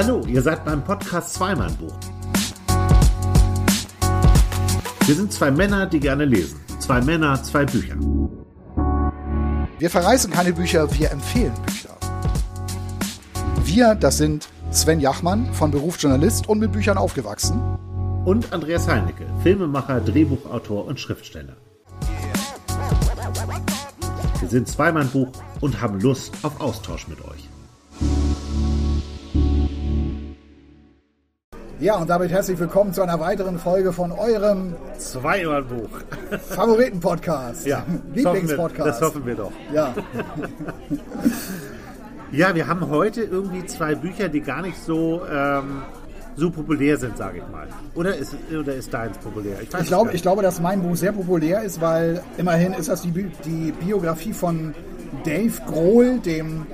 Hallo, ihr seid beim Podcast Zweimal Buch. Wir sind zwei Männer, die gerne lesen. Zwei Männer, zwei Bücher. Wir verreißen keine Bücher, wir empfehlen Bücher. Wir, das sind Sven Jachmann, von Beruf Journalist und mit Büchern aufgewachsen. Und Andreas Heinecke, Filmemacher, Drehbuchautor und Schriftsteller. Wir sind zweimal Buch und haben Lust auf Austausch mit euch. Ja, und damit herzlich willkommen zu einer weiteren Folge von eurem Zweimal Buch. Favoriten-Podcast. Ja, Lieblingspodcast. Das hoffen wir doch. Ja. Ja, wir haben heute irgendwie zwei Bücher, die gar nicht so, ähm, so populär sind, sage ich mal. Oder ist, oder ist deins populär? Ich, weiß glaube, ich glaube, dass mein Buch sehr populär ist, weil immerhin ist das die, Bi die Biografie von Dave Grohl, dem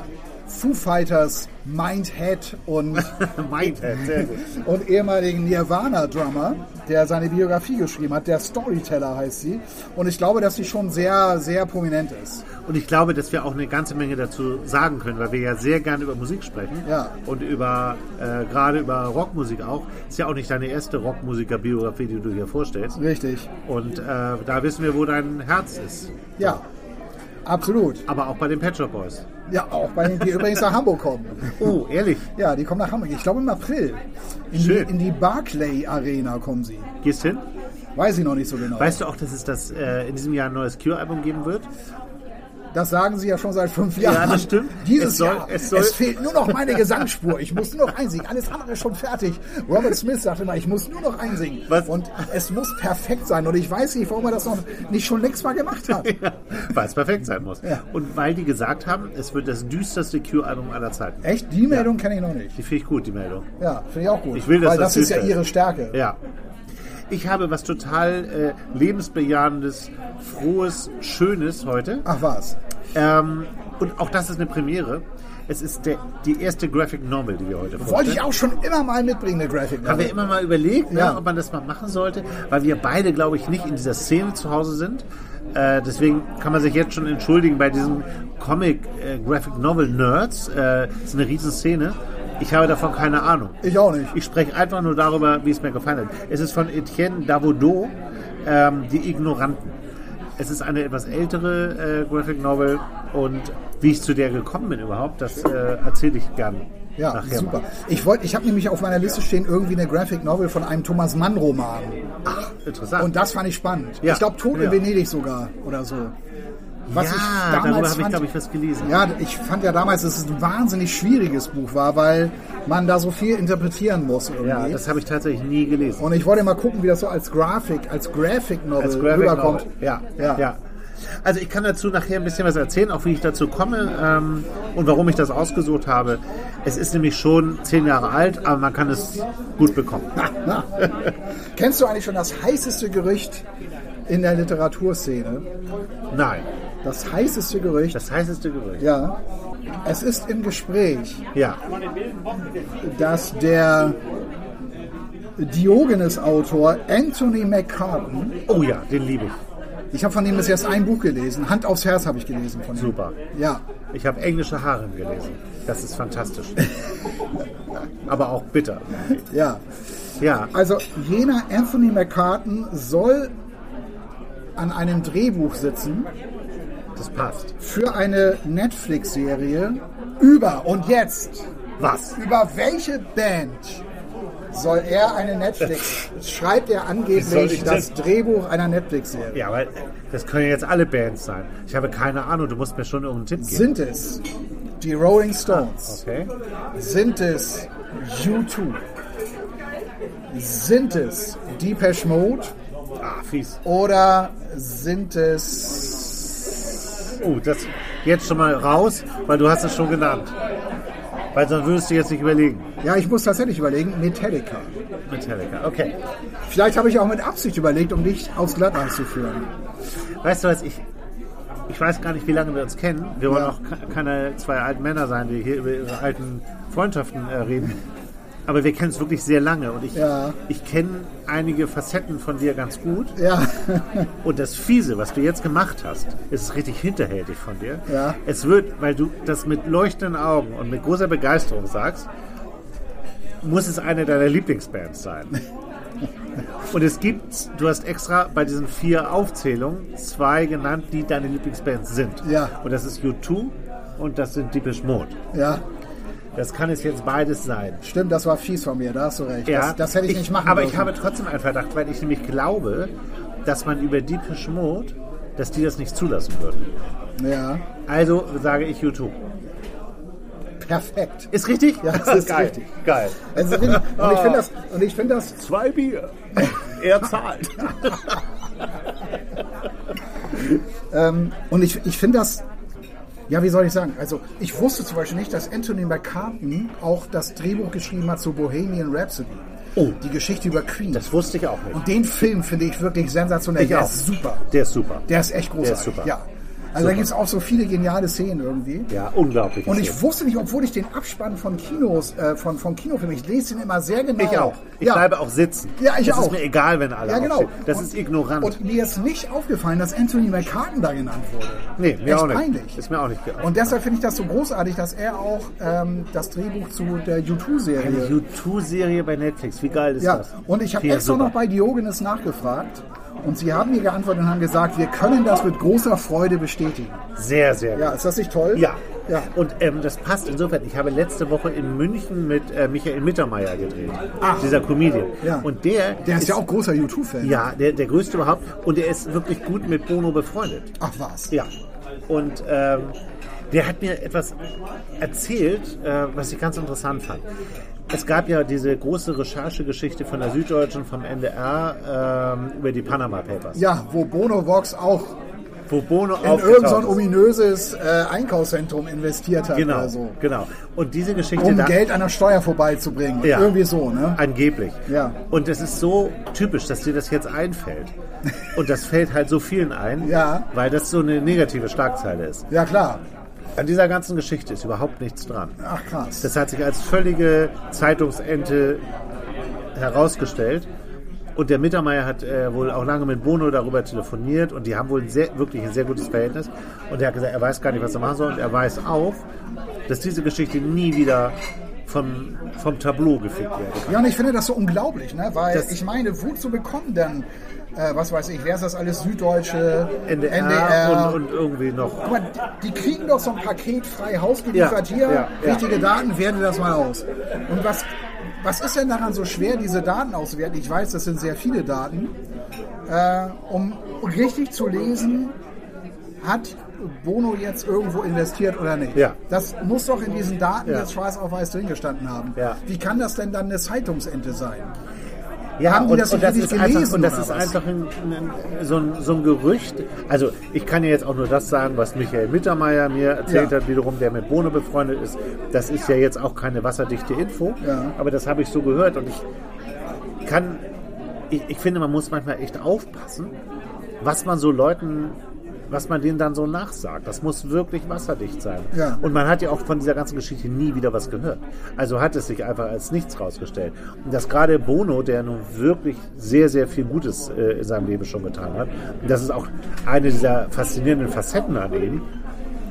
Foo Fighters Mindhead und, Mindhead, sehr gut. und ehemaligen Nirvana-Drummer, der seine Biografie geschrieben hat. Der Storyteller heißt sie. Und ich glaube, dass sie schon sehr, sehr prominent ist. Und ich glaube, dass wir auch eine ganze Menge dazu sagen können, weil wir ja sehr gerne über Musik sprechen. Ja. Und über, äh, gerade über Rockmusik auch. Ist ja auch nicht deine erste Rockmusiker-Biografie, die du hier vorstellst. Richtig. Und äh, da wissen wir, wo dein Herz ist. Ja, absolut. Aber auch bei den Pet Shop Boys. Ja, auch bei denen, die übrigens nach Hamburg kommen. Oh, ehrlich? Ja, die kommen nach Hamburg. Ich glaube im April. In, die, Schön. in die Barclay Arena kommen sie. Gehst hin? Weiß ich noch nicht so genau. Weißt du auch, dass es das äh, in diesem Jahr ein neues Cure-Album geben wird? Das sagen sie ja schon seit fünf Jahren. Ja, das stimmt. Dieses Es soll- Jahr. es Es, soll- fehlt nur noch meine Gesangsspur. Ich muss nur noch einsingen. Alles andere ist schon fertig. Robert Smith sagte immer, ich muss nur noch einsingen. Was? Und es muss perfekt sein. Und ich weiß nicht, warum er das noch nicht schon längst mal gemacht hat. Weil es perfekt sein muss. Ja. Und weil die gesagt haben, es wird das düsterste Cure-Album aller Zeiten. Echt? Die Meldung kenne ich noch nicht. Die finde ich gut, die Meldung. Ja, finde ich auch gut. Ich will, dass Weil das das ist ja ihre Stärke. Ja. Ich habe was total äh, lebensbejahendes, frohes, schönes heute. Ach was. Ähm, und auch das ist eine Premiere. Es ist der, die erste Graphic Novel, die wir heute vorstellen. Wollte ich auch schon immer mal mitbringen, eine Graphic Haben wir Novel. immer mal überlegt, Ja. ne, ob man das mal machen sollte, weil wir beide, glaube ich, nicht in dieser Szene zu Hause sind. Äh, deswegen kann man sich jetzt schon entschuldigen bei diesen Comic äh, Graphic Novel Nerds. Äh, das ist eine riesen Szene. Ich habe davon keine Ahnung. Ich auch nicht. Ich spreche einfach nur darüber, wie es mir gefallen hat. Es ist von Etienne Davodeau, ähm, Die Ignoranten. Es ist eine etwas ältere äh, Graphic Novel und wie ich zu der gekommen bin überhaupt, das äh, erzähle ich gern. Ja, nachher super. Mal. Ich wollte, ich habe nämlich auf meiner Liste stehen irgendwie eine Graphic Novel von einem Thomas Mann Roman. Ach, interessant. Und das fand ich spannend. Ja. Ich glaube Tod in Ja. Venedig sogar oder so. Was ja, ich darüber damals habe ich, glaube ich, was gelesen. ja, ich fand ja damals, dass es ein wahnsinnig schwieriges Buch war, weil man da so viel interpretieren muss irgendwie. Ja, das habe ich tatsächlich nie gelesen. und ich wollte mal gucken, wie das so als Grafik, als Graphic Novel Als Graphic rüberkommt. Novel. Ja, Ja. ja, Also ich kann dazu nachher ein bisschen was erzählen, auch wie ich dazu komme ähm, und warum ich das ausgesucht habe. Es ist nämlich schon zehn Jahre alt, aber man kann es gut bekommen. Na. Kennst du eigentlich schon das heißeste Gerücht in der Literaturszene? Nein, Das heißeste Gerücht, das heißeste Gerücht. ja. Es ist im Gespräch, Ja, dass der Diogenes-Autor Anthony McCartan, oh ja, den liebe ich. ich habe von ihm bis jetzt ein Buch gelesen, Hand aufs Herz habe ich gelesen von ihm. Super. Ja, Ich habe englische Haare gelesen. Das ist fantastisch. aber auch bitter. ja. Ja, Also jener Anthony McCartan soll an einem Drehbuch sitzen das passt. für eine Netflix-Serie über und jetzt Was? über welche Band soll er eine Netflix schreibt er angeblich ich das denn- Drehbuch einer Netflix-Serie? Ja, weil das können jetzt alle Bands sein. Ich habe keine Ahnung, du musst mir schon irgendeinen Tipp geben. Sind es die Rolling Stones? Okay. Sind es U2? Sind es Depeche Mode? Ah, fies. Oder sind es Oh, das jetzt schon mal raus, weil du hast es schon genannt. Weil sonst würdest du jetzt nicht überlegen. ja, ich muss tatsächlich überlegen, Metallica. Metallica, okay. Vielleicht habe ich auch mit Absicht überlegt, um dich aufs Glatteis zu führen. Weißt du was, ich, ich weiß gar nicht, wie lange wir uns kennen. Wir wollen Ja. auch ke- keine zwei alten Männer sein, die hier über ihre alten Freundschaften äh, reden. Aber wir kennen es wirklich sehr lange und ich, Ja. ich kenne einige Facetten von dir ganz gut. Ja, Und das Fiese, was du jetzt gemacht hast, ist richtig hinterhältig von dir. Ja. Es wird, weil du das mit leuchtenden Augen und mit großer Begeisterung sagst, muss es eine deiner Lieblingsbands sein. Und es gibt, du hast extra bei diesen vier Aufzählungen zwei genannt, die deine Lieblingsbands sind. Ja. Und das ist U2 und das sind Deepish Mode. Ja, Das kann es jetzt beides sein. stimmt, das war fies von mir, da hast du recht. Ja, das, das hätte ich, nicht machen Aber dürfen. ich habe trotzdem einen Verdacht, weil ich nämlich glaube, dass man über Deepish Mode, dass die das nicht zulassen würden. Ja, Also sage ich U2. perfekt. Ist richtig? Ja, das ist Geil. richtig. Geil. Also, und ich finde das, und ich finde das, Zwei Bier. er zahlt. ähm, und ich, ich finde das, ja, wie soll ich sagen? Also, ich wusste zum Beispiel nicht, dass Anthony McCartney auch das Drehbuch geschrieben hat zu Bohemian Rhapsody. Oh. Die Geschichte über Queen. Das wusste ich auch nicht. und den Film finde ich wirklich sensationell. Ich Der auch. ist super. Der ist super. Der ist echt großartig. Der ist super. Ja. Also da gibt es auch so viele geniale Szenen irgendwie. Ja, unglaublich. Und ich wusste nicht, obwohl ich den Abspann von Kinos, äh, von, von Kinofilmen, ich lese den immer sehr genau. Ich auch. Ich ja. bleibe auch sitzen. Ja, ich das auch. ist mir egal, wenn alle Ja, genau. aufstehen. Das Und- ist ignorant. Und mir ist nicht aufgefallen, dass Anthony McCartan da genannt wurde. nee, mir Echt auch nicht. peinlich. Ist mir auch nicht Und deshalb finde ich das so großartig, dass er auch ähm, das Drehbuch zu der Eine U2-Serie. U2-Serie bei Netflix. Wie geil ist Ja, das? und ich habe extra super. noch bei Diogenes nachgefragt. Und sie haben mir geantwortet und haben gesagt, wir können das mit großer Freude bestätigen. Sehr, sehr Ja, gut. ist das nicht toll? Ja. Ja. Und ähm, das passt insofern. Ich habe letzte Woche in München mit äh, Michael Mittermeier gedreht. Ach. Dieser Comedian. Ja. Und der, Der ist ja auch großer U2-Fan. ja, der, der größte überhaupt. Und der ist wirklich gut mit Bono befreundet. Ach was. Ja. Und ähm, der hat mir etwas erzählt, äh, was ich ganz interessant fand. Es gab ja diese große Recherchegeschichte von der Süddeutschen, vom NDR ähm, über die Panama Papers. Ja, wo Bono Vox auch Wo Bono in irgendein so ein ist. ominöses äh, Einkaufszentrum investiert hat Genau, so. genau. Und diese Geschichte Um da, Geld an der Steuer vorbeizubringen. Ja. Irgendwie so, ne? Angeblich. Ja. Und es ist so typisch, dass dir das jetzt einfällt. Und das fällt halt so vielen ein, Ja. weil das so eine negative Schlagzeile ist. Ja, klar. An dieser ganzen Geschichte ist überhaupt nichts dran. Ach krass. Das hat sich als völlige Zeitungsente herausgestellt. Und der Mittermeier hat äh, wohl auch lange mit Bono darüber telefoniert und die haben wohl ein sehr, wirklich ein sehr gutes Verhältnis. Und er hat gesagt, er weiß gar nicht, was er machen soll. Und er weiß auch, dass diese Geschichte nie wieder vom, vom Tableau gefickt werden kann. Ja, und ich finde das so unglaublich, ne? Weil Das- ich meine, wozu bekommen denn, äh, was weiß ich, wer ist das alles, Süddeutsche, NDR, Und, und irgendwie noch. Guck mal, die kriegen doch so ein Paket frei Haus geliefert. Ja, Hier, ja, ja. richtige Daten, werte das mal aus. Und was, was ist denn daran so schwer, diese Daten auszuwerten? Ich weiß, das sind sehr viele Daten. Äh, um richtig zu lesen, hat Bono jetzt irgendwo investiert oder nicht? Ja. Das muss doch in diesen Daten Ja. jetzt schwarz auf weiß drin gestanden haben. Ja. Wie kann das denn dann eine Zeitungsente sein? Ja, Haben die und, das und das ist einfach, gelesen und das ist was? einfach ein, ein, so, ein, so ein Gerücht. Also ich kann ja jetzt auch nur das sagen, was Michael Mittermeier mir erzählt Ja. hat, wiederum, der mit Bono befreundet ist. Das ist ja jetzt auch keine wasserdichte Info, Ja. aber das habe ich so gehört und ich kann, ich, ich finde, man muss manchmal echt aufpassen, was man so Leuten was man denen dann so nachsagt. Das muss wirklich wasserdicht sein. Ja. Und man hat ja auch von dieser ganzen Geschichte nie wieder was gehört. Also hat es sich einfach als nichts rausgestellt. Und dass gerade Bono, der nun wirklich sehr, sehr viel Gutes äh, in seinem Leben schon getan hat, und das ist auch eine dieser faszinierenden Facetten an ihm,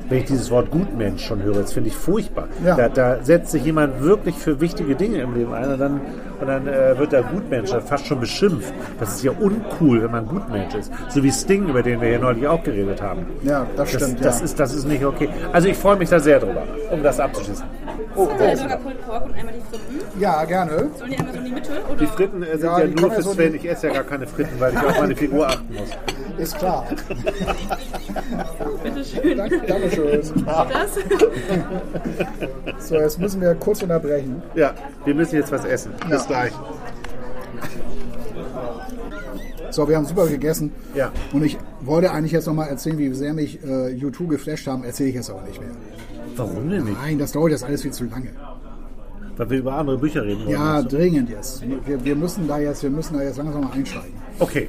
wenn ich dieses Wort Gutmensch schon höre, das finde ich furchtbar. Ja. Da, da setzt sich jemand wirklich für wichtige Dinge im Leben ein und dann, und dann äh, wird er Gutmensch, fast schon beschimpft. Das ist ja uncool, wenn man Gutmensch ist. So wie Sting, über den wir hier neulich auch geredet haben. Ja, das Das, stimmt. das, ja. ist, das ist nicht okay. Also ich freue mich da sehr drüber, um das abzuschließen. Oh, Zwei Burger Pulled Pork und einmal die Fritten. ja, gerne. Sollen die einmal so in die Mitte? Oder? die Fritten äh, sind Ja, ja, nur für so Sven. Ich esse ja gar keine Fritten, weil ich auf meine Figur achten muss. Ist klar. Bitte schön. Danke, Dankeschön. Das? So, jetzt müssen wir kurz unterbrechen. Ja, wir müssen jetzt was essen. Bis Ja. gleich. So, wir haben super gegessen. Ja. Und ich wollte eigentlich jetzt nochmal erzählen, wie sehr mich äh, U2 geflasht haben, erzähle ich jetzt aber nicht mehr. Warum denn nicht? Nein, das dauert jetzt alles viel zu lange. Weil wir über andere Bücher reden wollen. Ja, dringend jetzt. Wir, wir müssen da jetzt, wir müssen da jetzt langsam mal einsteigen. Okay.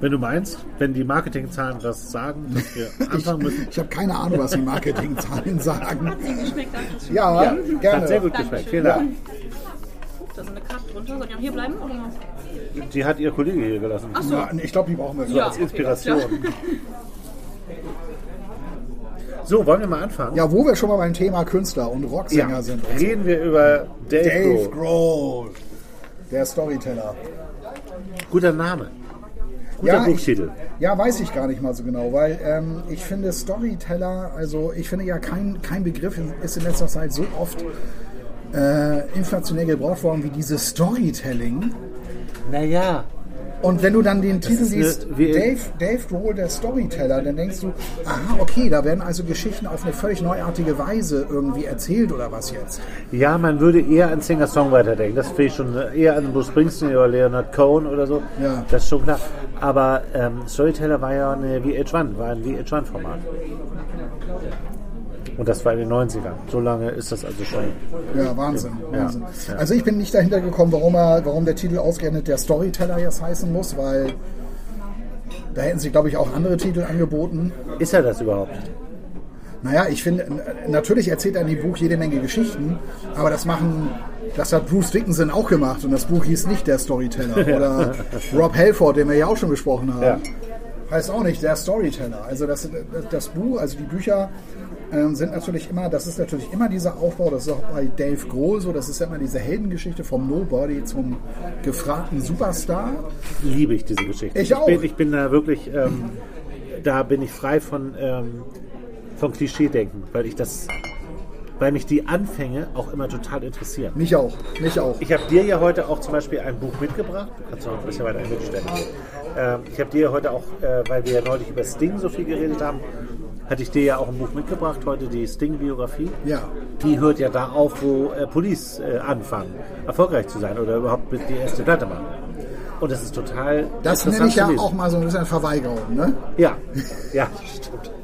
Wenn du meinst, wenn die Marketingzahlen das sagen, dass wir anfangen müssen. Ich habe keine Ahnung, was die Marketingzahlen sagen. Geschmeckt hat das Ja, Ja, gerne. hat sehr gut geschmeckt. Vielen Dank. Da ist eine Karte drunter. Sollen die auch hier bleiben? Oder? Die hat ihr Kollege hier gelassen. Ach so. Ja, ich glaube, die brauchen wir. Ja. Als Inspiration. So, wollen wir mal anfangen? Ja, wo wir schon mal beim Thema Künstler und Rocksänger Ja. sind. Reden wir über Dave, Dave Grohl. Grohl, der Storyteller. Guter Name. Guter Ja, Buchtitel. Ja, weiß ich gar nicht mal so genau, weil ähm, ich finde Storyteller, also ich finde ja kein, kein Begriff ist in letzter Zeit so oft äh, inflationär gebraucht worden wie dieses Storytelling. Naja, Und wenn du dann den Titel wie- Dave, Dave Grohl, der Storyteller, dann denkst du, aha, okay, da werden also Geschichten auf eine völlig neuartige Weise irgendwie erzählt oder was jetzt. ja, man würde eher an Singer-Songwriter denken. Das finde ich schon eher an Bruce Springsteen oder Leonard Cohen oder so. Ja. Das ist schon klar. Aber ähm, Storyteller war ja eine VH1, war ein VH1-Format. Und das war in den 90ern. So lange ist das also schon. Ja, Wahnsinn. Ja, Wahnsinn. ja. Also ich bin nicht dahinter gekommen, warum, er, warum der Titel ausgerechnet der Storyteller jetzt heißen muss, weil da hätten sie, glaube ich, auch andere Titel angeboten. Ist er das überhaupt? Naja, ich finde, natürlich erzählt er in dem Buch jede Menge Geschichten, aber das machen, das hat Bruce Dickinson auch gemacht und das Buch hieß nicht der Storyteller. Oder Rob Halford, den wir ja auch schon besprochen haben, Ja. heißt auch nicht der Storyteller. Also das, das Buch, also die Bücher ähm, sind natürlich immer, das ist natürlich immer dieser Aufbau, das ist auch bei Dave Grohl so, das ist ja immer diese Heldengeschichte vom Nobody zum gefragten Superstar. Liebe ich diese Geschichte. Ich auch. Bin, ich bin da wirklich, ähm, da bin ich frei von, ähm, von Klischee-Denken, weil ich das, weil mich die Anfänge auch immer total interessieren. Mich auch, mich auch. Ich habe dir ja heute auch zum Beispiel ein Buch mitgebracht. Du kannst noch ein bisschen weiter mitstellen. Ähm, ich habe dir heute auch, äh, weil wir ja neulich über Sting so viel geredet haben, hatte ich dir ja auch ein Buch mitgebracht, heute die Sting-Biografie. Ja. Die hört ja da auf, wo äh, Police äh, anfangen, erfolgreich zu sein oder überhaupt die erste Platte machen. Und das ist total Das nenne ich ja auch mal so ein bisschen Verweigerung, ne? Ja, ja, stimmt.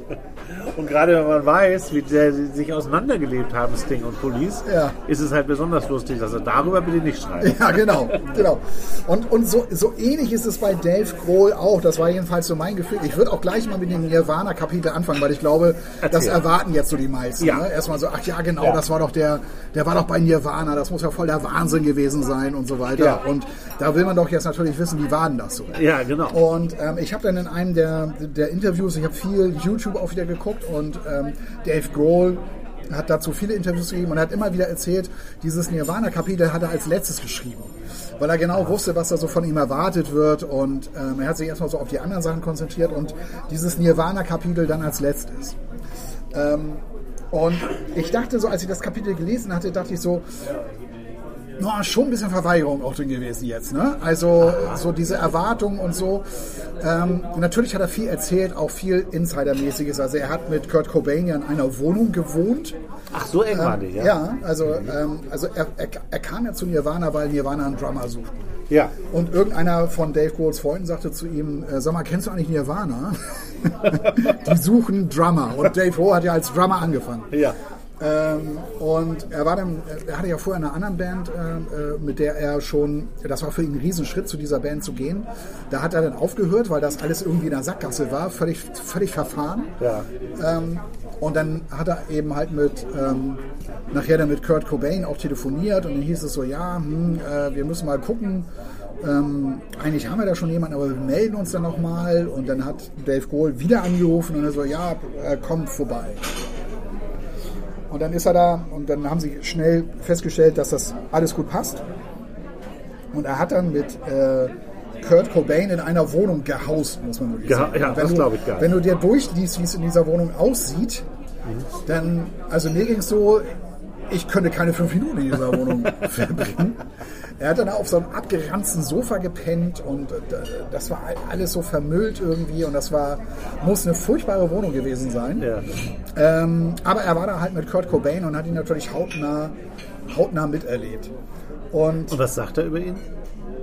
Und gerade wenn man weiß, wie der sich auseinandergelebt haben, Sting und Police, Ja. ist es halt besonders lustig, dass er darüber bitte nicht schreibt. Ja, genau, genau. Und, und so, so ähnlich ist es bei Dave Grohl auch. Das war jedenfalls so mein Gefühl. Ich würde auch gleich mal mit dem Nirvana-Kapitel anfangen, weil ich glaube, das Erzähl. erwarten jetzt so die meisten. Ja. Ne? Erstmal so, ach ja, genau, Ja. das war doch der, der war doch bei Nirvana, das muss ja voll der Wahnsinn gewesen sein und so weiter. Ja. Und da will man doch jetzt natürlich wissen, wie war denn das so? Ja, genau. Und ähm, ich habe dann in einem der, der Interviews, ich habe viel YouTube auch wieder geguckt und ähm, Dave Grohl hat dazu viele Interviews gegeben und hat immer wieder erzählt, dieses Nirvana-Kapitel hat er als letztes geschrieben. Weil er genau wusste, was da so von ihm erwartet wird und ähm, er hat sich erstmal so auf die anderen Sachen konzentriert und dieses Nirvana-Kapitel dann als letztes. Ähm, und ich dachte so, als ich das Kapitel gelesen hatte, dachte ich so, no, schon ein bisschen Verweigerung auch drin gewesen jetzt. Ne? Also so diese Erwartungen und so. Ähm, natürlich hat er viel erzählt, auch viel Insidermäßiges. Also er hat mit Kurt Cobain ja in einer Wohnung gewohnt. Ach, so eng waren die, ja? Ja, also, ähm, also er, er, er kam ja zu Nirvana, weil Nirvana einen Drummer sucht. Ja. Und irgendeiner von Dave Grohls Freunden sagte zu ihm, äh, sag mal, kennst du eigentlich Nirvana? Die suchen Drummer. Und Dave Grohl hat ja als Drummer angefangen. Ja. Ähm, und er war dann, er hatte ja vorher eine andere Band, äh, äh, mit der er schon, das war für ihn ein Riesenschritt, zu dieser Band zu gehen. Da hat er dann aufgehört, weil das alles irgendwie in der Sackgasse war, völlig, völlig verfahren. Ja. Ähm, und dann hat er eben halt mit, ähm, nachher dann mit Kurt Cobain auch telefoniert und dann hieß es so, ja, hm, äh, wir müssen mal gucken. Ähm, eigentlich haben wir da schon jemanden, aber wir melden uns dann nochmal. Und dann hat Dave Grohl wieder angerufen und er so, ja, äh, kommt vorbei. Und dann ist er da und dann haben sie schnell festgestellt, dass das alles gut passt. Und er hat dann mit äh, Kurt Cobain in einer Wohnung gehaust, muss man wirklich Geha- sagen. ja, das du- glaub ich gar nicht. Wenn du dir durchliest, wie es in dieser Wohnung aussieht, dann, also mir ging es so, ich könnte keine fünf Minuten in dieser Wohnung verbringen. Er hat dann auf so einem abgeranzten Sofa gepennt und äh, das war alles so vermüllt irgendwie und das war, muss eine furchtbare Wohnung gewesen sein. Ja. Ähm, aber er war da halt mit Kurt Cobain und hat ihn natürlich hautnah, hautnah miterlebt. Und Und was sagt er über ihn?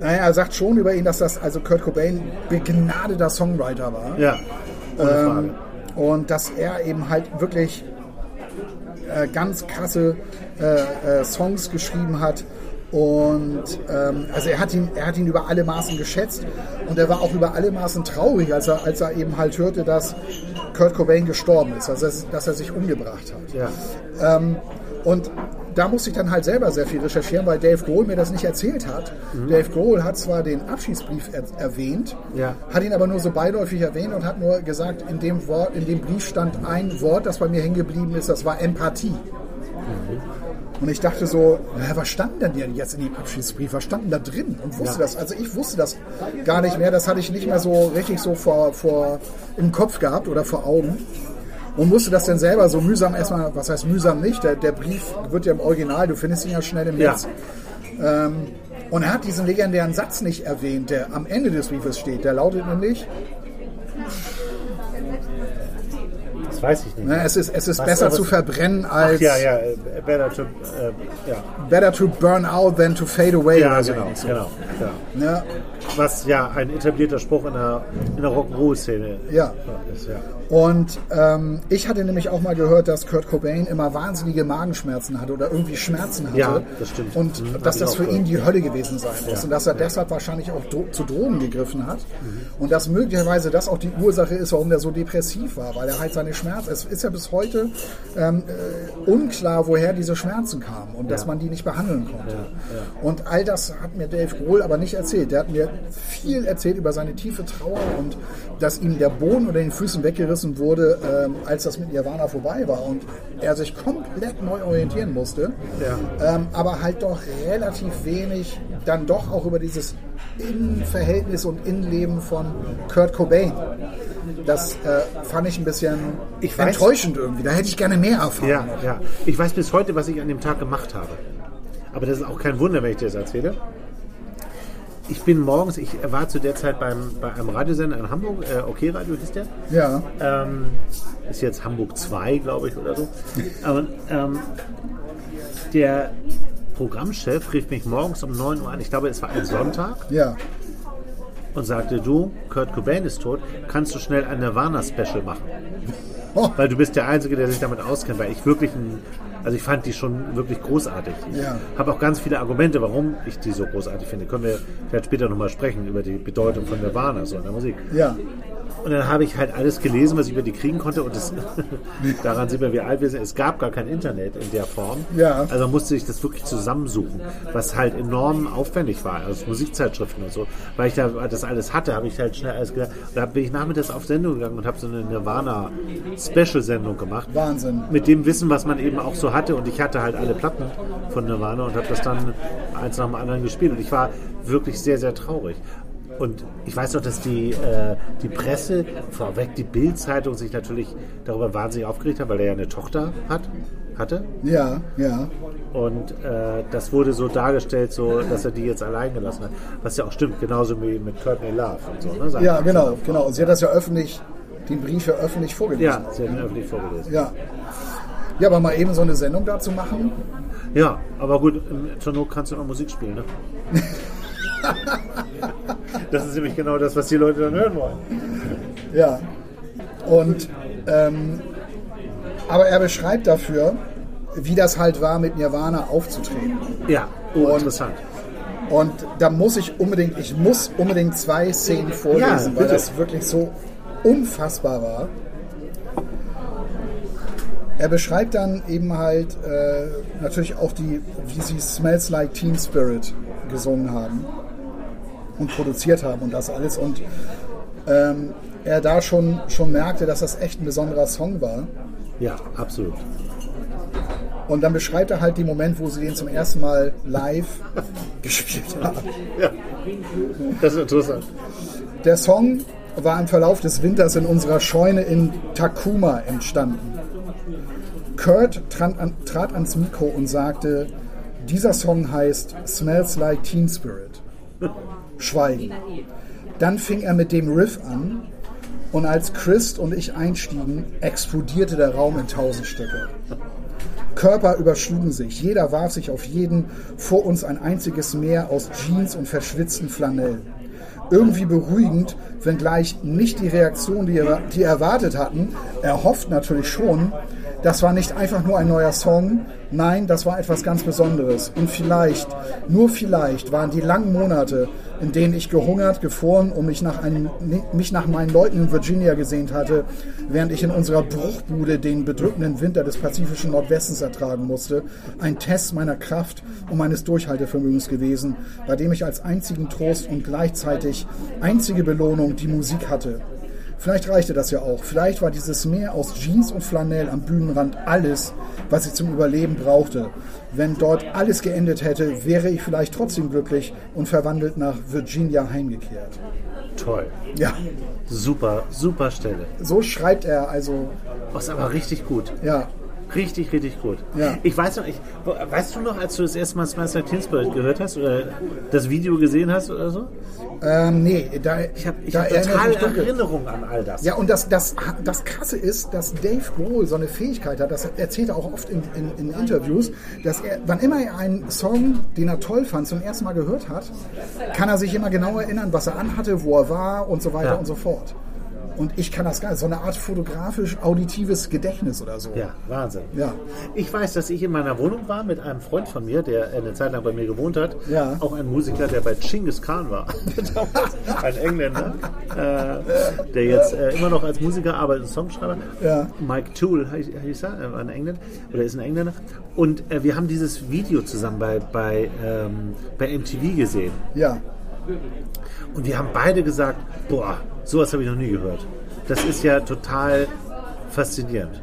naja, er sagt schon über ihn, dass das also Kurt Cobain begnadeter Songwriter war. Ja. Ähm, und dass er eben halt wirklich äh, ganz krasse äh, äh, Songs geschrieben hat. Und ähm, also er hat ihn, er hat ihn über alle Maßen geschätzt und er war auch über alle Maßen traurig, als er, als er eben halt hörte, dass Kurt Cobain gestorben ist, also dass, dass er sich umgebracht hat. Ja. Ähm, und da musste ich dann halt selber sehr viel recherchieren, weil Dave Grohl mir das nicht erzählt hat. Dave Grohl hat zwar den Abschiedsbrief er erwähnt, Ja. hat ihn aber nur so beiläufig erwähnt und hat nur gesagt, in dem, Wort, in dem Brief stand ein Wort, das bei mir hängen geblieben ist, das war Empathie. Und ich dachte so, na, was stand denn denn jetzt in dem Abschiedsbrief? Was stand denn da drin? Und wusste Ja. das. Also ich wusste das gar nicht mehr. Das hatte ich nicht mehr so richtig so vor, vor im Kopf gehabt oder vor Augen. Und musste das dann selber so mühsam erstmal, was heißt mühsam nicht? Der, der Brief wird ja im Original, du findest ihn ja schnell im Ja. Netz. Ähm, und er hat diesen legendären Satz nicht erwähnt, der am Ende des Briefes steht. Der lautet nämlich, Das weiß ich nicht. ne, es ist, es ist Was- besser zu verbrennen Ach als ja, ja, äh, better to, äh, ja, better to burn out than to fade away. ja oder so genau, ähnlich. genau. Ja. Ne? Was ja ein etablierter Spruch in der, in der Rock'n'Roll-Szene Ja. ist. Ja. Und ähm, ich hatte nämlich auch mal gehört, dass Kurt Cobain immer wahnsinnige Magenschmerzen hatte oder irgendwie Schmerzen hatte. Ja, das stimmt. Und Mhm, dass das für ihn die Hölle gewesen sein muss. Ja. Und dass er deshalb wahrscheinlich auch dro zu Drogen gegriffen hat. Mhm. Und dass möglicherweise das auch die Ursache ist, warum er so depressiv war. Weil er halt seine Schmerzen, es ist ja bis heute ähm, äh, unklar, woher diese Schmerzen kamen und dass Ja. man die nicht behandeln konnte. Und all das hat mir Dave Grohl aber nicht erzählt. Der hat mir viel erzählt über seine tiefe Trauer und dass ihm der Boden unter den Füßen weggerissen wurde, ähm, als das mit Nirvana vorbei war und er sich komplett neu orientieren musste. Ähm, aber halt doch relativ wenig dann doch auch über dieses Innenverhältnis und Innenleben von Kurt Cobain. Das äh, fand ich ein bisschen Ich weiß- enttäuschend irgendwie. Da hätte ich gerne mehr erfahren. Ja, ja. Ich weiß bis heute, was ich an dem Tag gemacht habe. Aber das ist auch kein Wunder, wenn ich dir das erzähle. Ich bin morgens, ich war zu der Zeit beim, bei einem Radiosender in Hamburg, äh, OK Radio hieß der. Ja. Ähm, ist jetzt Hamburg 2, glaube ich, oder so. Aber ähm, der Programmchef rief mich morgens um 9 Uhr an, ich glaube, es war ein Sonntag, Ja. und sagte, du, Kurt Cobain ist tot, kannst du schnell ein Nirvana-Special machen? Oh, Weil du bist der Einzige, der sich damit auskennt, weil ich wirklich ein, also ich fand die schon wirklich großartig. Ich Ja. habe auch ganz viele Argumente, warum ich die so großartig finde. Können wir vielleicht später nochmal sprechen über die Bedeutung von Nirvana so in der Musik. ja. Und dann habe ich halt alles gelesen, was ich über die kriegen konnte. Und das, daran sieht man, wie alt wir sind. Es gab gar kein Internet in der Form. Ja. Also musste ich das wirklich zusammensuchen, was halt enorm aufwendig war, also Musikzeitschriften und so. Weil ich da das alles hatte, habe ich halt schnell alles gedacht. Da bin ich nachmittags auf Sendung gegangen und habe so eine Nirvana-Special-Sendung gemacht. Wahnsinn. Mit dem Wissen, was man eben auch so hatte. Und ich hatte halt alle Platten von Nirvana und habe das dann eins nach dem anderen gespielt. Und ich war wirklich sehr, sehr traurig. Und ich weiß doch, dass die, äh, die Presse, vorweg die Bild-Zeitung, sich natürlich darüber wahnsinnig aufgeregt hat, weil er ja eine Tochter hat, hatte. Ja, ja. Und äh, das wurde so dargestellt, so, dass er die jetzt allein gelassen hat. Was ja auch stimmt, genauso wie mit Courtney Love und so. Ne, Ja, genau, genau. Und sie hat das ja öffentlich, den Brief ja öffentlich vorgelesen. Ja, sie hat ihn öffentlich vorgelesen. Ja. Ja, aber mal eben so eine Sendung dazu machen. Ja, aber gut, im- zur Not kannst du noch Musik spielen, ne? das ist nämlich genau das, was die Leute dann hören wollen. Ja. Und ähm, aber er beschreibt dafür, wie das halt war, mit Nirvana aufzutreten. Ja, oh, Und- interessant. Und da muss ich unbedingt, ich muss unbedingt zwei Szenen vorlesen, Ja, weil das wirklich so unfassbar war. Er beschreibt dann eben halt äh, natürlich auch die, wie sie Smells Like Teen Spirit gesungen haben und produziert haben und das alles. Und ähm, er da schon, schon merkte, dass das echt ein besonderer Song war. Ja, absolut. Und dann beschreibt er halt den Moment, wo sie den zum ersten Mal live gespielt haben. Ja. Das ist interessant. Der Song war im Verlauf des Winters in unserer Scheune in Takuma entstanden. Kurt trat, an, trat ans Mikro und sagte, dieser Song heißt Smells Like Teen Spirit. Schweigen. Dann fing er mit dem Riff an und als Chris und ich einstiegen, explodierte der Raum in tausend Stücke. Körper überschlugen sich, jeder warf sich auf jeden, vor uns ein einziges Meer aus Jeans und verschwitzten Flanell. Irgendwie beruhigend, wenngleich nicht die Reaktion, die, er, erwartet hatten, erhofft natürlich schon, das war nicht einfach nur ein neuer Song, nein, das war etwas ganz Besonderes. Und vielleicht, nur vielleicht, waren die langen Monate, in denen ich gehungert, gefroren und mich nach, einem, mich nach meinen Leuten in Virginia gesehnt hatte, während ich in unserer Bruchbude den bedrückenden Winter des pazifischen Nordwestens ertragen musste, ein Test meiner Kraft und meines Durchhaltevermögens gewesen, bei dem ich als einzigen Trost und gleichzeitig einzige Belohnung die Musik hatte. Vielleicht reichte das ja auch. Vielleicht war dieses Meer aus Jeans und Flanell am Bühnenrand alles, was ich zum Überleben brauchte. Wenn dort alles geendet hätte, wäre ich vielleicht trotzdem glücklich und verwandelt nach Virginia heimgekehrt. Toll. Ja, Super, super Stelle. so schreibt er also. Ist aber richtig gut. Ja, Richtig, richtig gut. Ja. Ich weiß noch, ich, weißt du noch, als du das erste Mal Smaster Teensburg gehört hast oder das Video gesehen hast oder so? ähm, nee, da, Ich habe ich da hab total. Erinnerung an all das. Ja, und das, das, das Krasse ist, dass Dave Grohl so eine Fähigkeit hat, das erzählt er auch oft in, in, in Interviews, dass er, wann immer er einen Song, den er toll fand, zum ersten Mal gehört hat, kann er sich immer genau erinnern, was er anhatte, wo er war und so weiter Ja. und so fort. Und ich kann das gar nicht, so eine Art fotografisch-auditives Gedächtnis oder so. Ja, Wahnsinn. Ja. Ich weiß, dass ich in meiner Wohnung war mit einem Freund von mir, der eine Zeit lang bei mir gewohnt hat. Ja. Auch ein Musiker, der bei Genghis Khan war. Ein Engländer, äh, der jetzt äh, immer noch als Musiker arbeitet, ein Songschreiber. Ja. Mike Toole hieß er, äh, war ein Engländer, oder ist ein Engländer. Und äh, wir haben dieses Video zusammen bei, bei, ähm, bei MTV gesehen. Ja. Und wir haben beide gesagt, boah, sowas habe ich noch nie gehört. Das ist ja total faszinierend.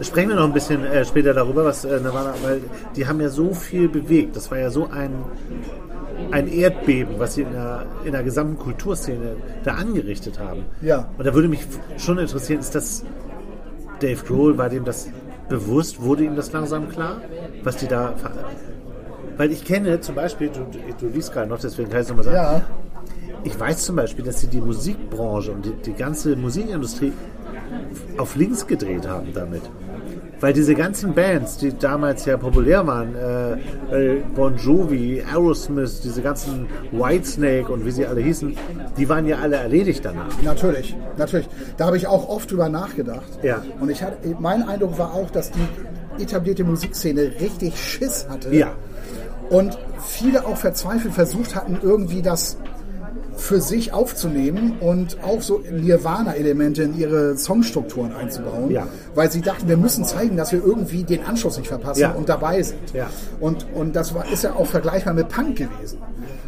Sprechen wir noch ein bisschen äh, später darüber, was äh, Nirvana, weil die haben ja so viel bewegt. Das war ja so ein, ein Erdbeben, was sie in der, in der gesamten Kulturszene da angerichtet haben. Ja. Und da würde mich schon interessieren, ist das Dave Grohl, war dem das bewusst, wurde ihm das langsam klar, was die da... Weil ich kenne zum Beispiel, du, du liest gerade noch, deswegen kann ich es nochmal sagen, Ja. ich weiß zum Beispiel, dass sie die Musikbranche und die, die ganze Musikindustrie auf links gedreht haben damit. Weil diese ganzen Bands, die damals ja populär waren, äh, äh, Bon Jovi, Aerosmith, diese ganzen Whitesnake und wie sie alle hießen, die waren ja alle erledigt danach. Natürlich, natürlich. Da habe ich auch oft drüber nachgedacht. Ja. Und ich hatte, mein Eindruck war auch, dass die etablierte Musikszene richtig Schiss hatte. Ja. Und viele auch verzweifelt versucht hatten, irgendwie das für sich aufzunehmen und auch so Nirvana-Elemente in ihre Songstrukturen einzubauen, Ja. weil sie dachten, wir müssen zeigen, dass wir irgendwie den Anschluss nicht verpassen Ja. und dabei sind. Ja. Und, und das war, ist ja auch vergleichbar mit Punk gewesen.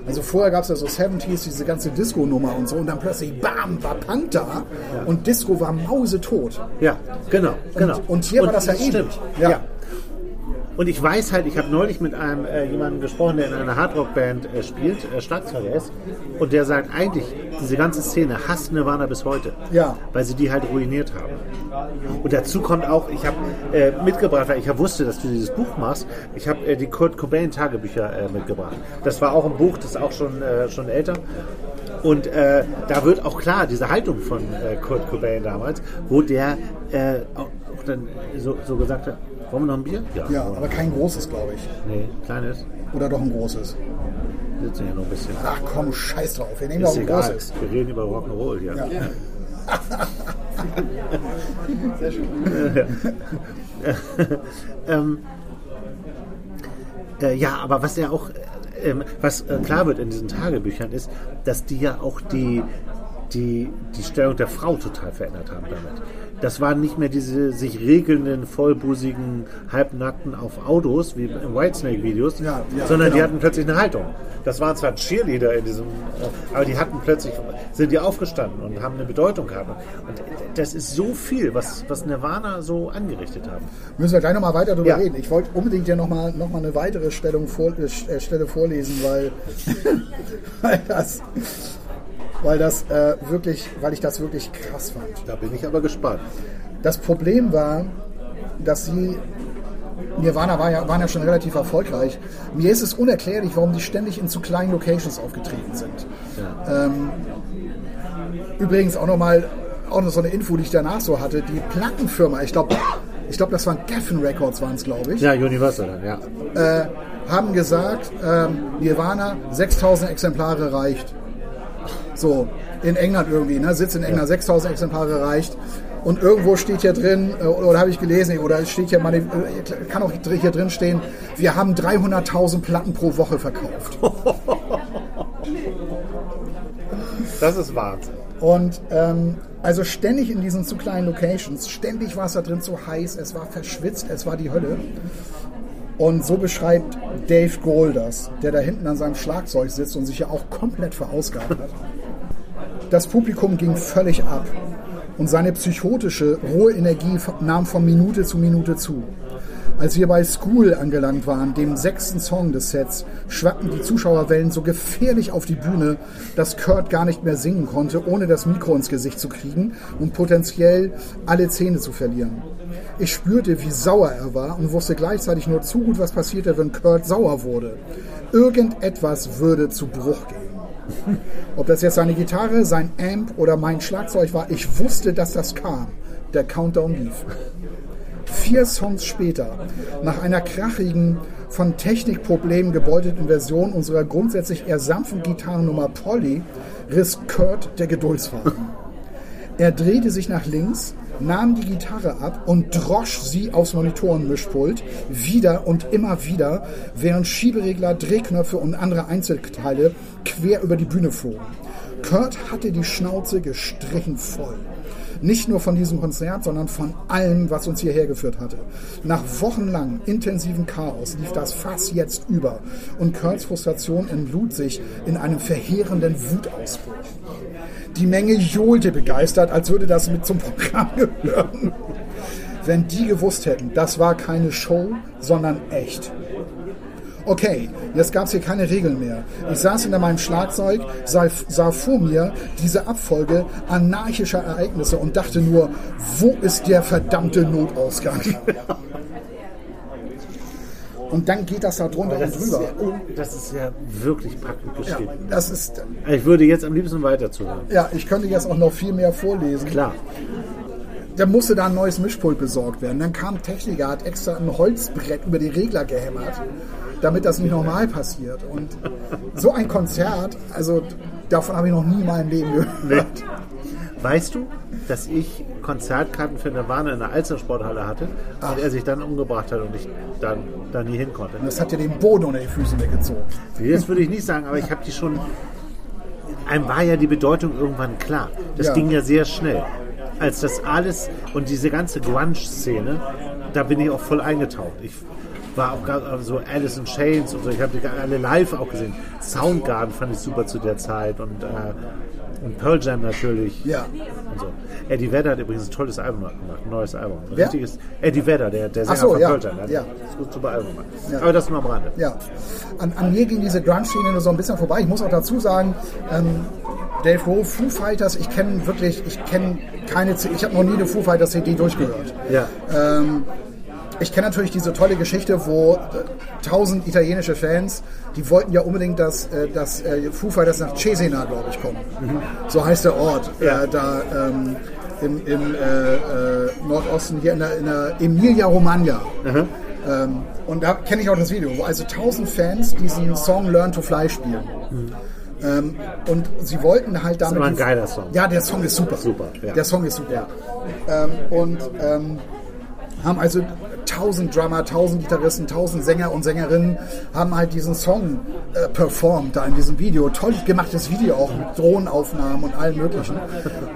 Also vorher gab es ja so 70s, diese ganze Disco-Nummer und so und dann plötzlich, bam, war Punk da und Disco war mausetot. Ja, genau, genau. und hier war das ja stimmt. ähnlich. Ja. Und ich weiß halt, ich habe neulich mit einem äh, jemandem gesprochen, der in einer Hardrock-Band äh, spielt, äh, Schlagzeuger ist, und der sagt eigentlich, diese ganze Szene hasst Nirvana bis heute, Ja. weil sie die halt ruiniert haben. Und dazu kommt auch, ich habe äh, mitgebracht, weil ich ja wusste, dass du dieses Buch machst, ich habe äh, die Kurt Cobain Tagebücher äh, mitgebracht. Das war auch ein Buch, das ist auch schon, äh, schon älter. Und da wird auch klar, diese Haltung von Kurt Cobain damals, wo der auch, auch dann so, so gesagt hat, wollen wir noch ein Bier? Ja, aber kein großes, glaube ich. Nee, kleines. Oder doch ein großes. Sitzen hier noch ein bisschen. Ach komm, scheiß drauf. Wir nehmen doch ein egal. großes. Wir reden über Rock'n'Roll hier. Ja. Sehr schön. ähm, äh, ja, aber was ja auch, äh, was äh, klar wird in diesen Tagebüchern ist, dass die ja auch die, die, die Stellung der Frau total verändert haben damit. Das waren nicht mehr diese sich regelnden, vollbusigen, halbnackten auf Autos wie in Whitesnake-Videos, Ja, ja, sondern die genau. hatten plötzlich eine Haltung. Das waren zwar Cheerleader in diesem, äh, aber die hatten plötzlich, sind die aufgestanden und haben eine Bedeutung gehabt. Und das ist so viel, was, was Nirvana so angerichtet haben. Müssen wir gleich nochmal weiter drüber Ja. reden. Ich wollte unbedingt ja nochmal noch mal eine weitere Stellung vor, äh, Stelle vorlesen, weil, weil das, weil das äh, wirklich, weil ich das wirklich krass fand. Da bin ich aber gespannt. Das Problem war, dass sie Nirvana war ja, waren ja schon relativ erfolgreich. Mir ist es unerklärlich, warum die ständig in zu kleinen Locations aufgetreten sind. Ähm, übrigens auch nochmal auch noch so eine Info, die ich danach so hatte. Die Plattenfirma, ich glaube, ich glaube, das waren Geffen Records, waren es, glaube ich, Ja, Universal dann, ja. äh, haben gesagt, ähm, Nirvana 6000 Exemplare reicht. So, in England irgendwie, ne? Sitz in England, 6000 Exemplare reicht. Und irgendwo steht hier drin, äh, oder habe ich gelesen, oder es steht hier, äh, kann auch hier drin stehen, wir haben 300.000 Platten pro Woche verkauft. Das ist Wahnsinn. Und ähm, also ständig in diesen zu kleinen Locations, ständig war es da drin zu heiß, es war verschwitzt, es war die Hölle. Und so beschreibt Dave Grohl das, der da hinten an seinem Schlagzeug sitzt und sich ja auch komplett verausgabt hat. Das Publikum ging völlig ab und seine psychotische, rohe Energie nahm von Minute zu Minute zu. Als wir bei School angelangt waren, dem sechsten Song des Sets, schwappten die Zuschauerwellen so gefährlich auf die Bühne, dass Kurt gar nicht mehr singen konnte, ohne das Mikro ins Gesicht zu kriegen und potenziell alle Zähne zu verlieren. Ich spürte, wie sauer er war und wusste gleichzeitig nur zu gut, was passierte, wenn Kurt sauer wurde. Irgendetwas würde zu Bruch gehen. Ob das jetzt seine Gitarre, sein Amp oder mein Schlagzeug war, ich wusste, dass das kam. Der Countdown lief. Vier Songs später, nach einer krachigen, von Technikproblemen gebeuteten Version unserer grundsätzlich eher sanften Gitarrennummer Polly, riss Kurt der Geduldsfaden. Er drehte sich nach links, nahm die Gitarre ab und drosch sie aufs Monitorenmischpult wieder und immer wieder, während Schieberegler, Drehknöpfe und andere Einzelteile quer über die Bühne flogen. Kurt hatte die Schnauze gestrichen voll. Nicht nur von diesem Konzert, sondern von allem, was uns hierher geführt hatte. Nach wochenlang intensiven Chaos lief das Fass jetzt über und Kurts Frustration entlud sich in einem verheerenden Wutausbruch. Die Menge johlte begeistert, als würde das mit zum Programm gehören. Wenn die gewusst hätten, das war keine Show, sondern echt. Okay, jetzt gab es hier keine Regeln mehr. Ich saß hinter meinem Schlagzeug, sah, sah vor mir diese Abfolge anarchischer Ereignisse und dachte nur, wo ist der verdammte Notausgang? Und dann geht das da drunter Das und ist, drüber. ja, un- das ist ja wirklich packend Ja, geschrieben. das ist, Ich würde jetzt am liebsten weiter zuhören. ja, ich könnte jetzt auch noch viel mehr vorlesen. Klar. Da musste da ein neues Mischpult besorgt werden. Dann kam ein Techniker, hat extra ein Holzbrett über die Regler gehämmert, damit das nicht normal passiert. Und so ein Konzert, also davon habe ich noch nie in meinem Leben gehört. Weißt du, dass ich Konzertkarten für Nirvana in der Alster-Sporthalle hatte und er sich dann umgebracht hat und ich dann da nie hin konnte? Das hat ja den Boden unter die Füße weggezogen. Das würde ich nicht sagen, aber ich habe die schon. Einem war ja die Bedeutung irgendwann klar. Das Ja. ging ja sehr schnell. Als das alles und diese ganze Grunge-Szene, da bin ich auch voll eingetaucht. Ich war auch so Alice in Chains und so. Ich habe die alle live auch gesehen. Soundgarden fand ich super zu der Zeit und, äh, und Pearl Jam natürlich. Ja. Und so. Eddie Vedder hat übrigens ein tolles Album gemacht, ein neues Album. Ein Wer? richtiges Eddie Vedder, der, der Sänger so, von ja. Pearl Jam. Hat Ja. ein super Album gemacht. Ja. Aber das nur am Rande. Ja, an, an mir ging diese Grunge-Szene nur so ein bisschen vorbei. Ich muss auch dazu sagen, ähm, Dave Grohl, Foo Fighters, ich kenne wirklich, ich kenne keine, ich habe noch nie eine Foo Fighters CD durchgehört. Ja. Ähm, ich kenne natürlich diese tolle Geschichte, wo äh, tausend italienische Fans, die wollten ja unbedingt, dass, äh, dass äh, Foo Fighters nach Cesena, glaube ich, kommen. So heißt der Ort, Ja. äh, da ähm, im, im äh, äh, Nordosten, hier in der, in der Emilia Romagna. Ähm, und da kenne ich auch das Video, wo also tausend Fans diesen Song Learn to Fly spielen. Ähm, und sie wollten halt damit. aber ein die- geiler Song. Ja, der Song ist super. Super, ja. Der Song ist super. Ähm, und ähm, haben also tausend Drummer, tausend Gitarristen, tausend Sänger und Sängerinnen haben halt diesen Song äh, performt da in diesem Video. Toll gemachtes Video auch mit Drohnenaufnahmen und allem möglichen.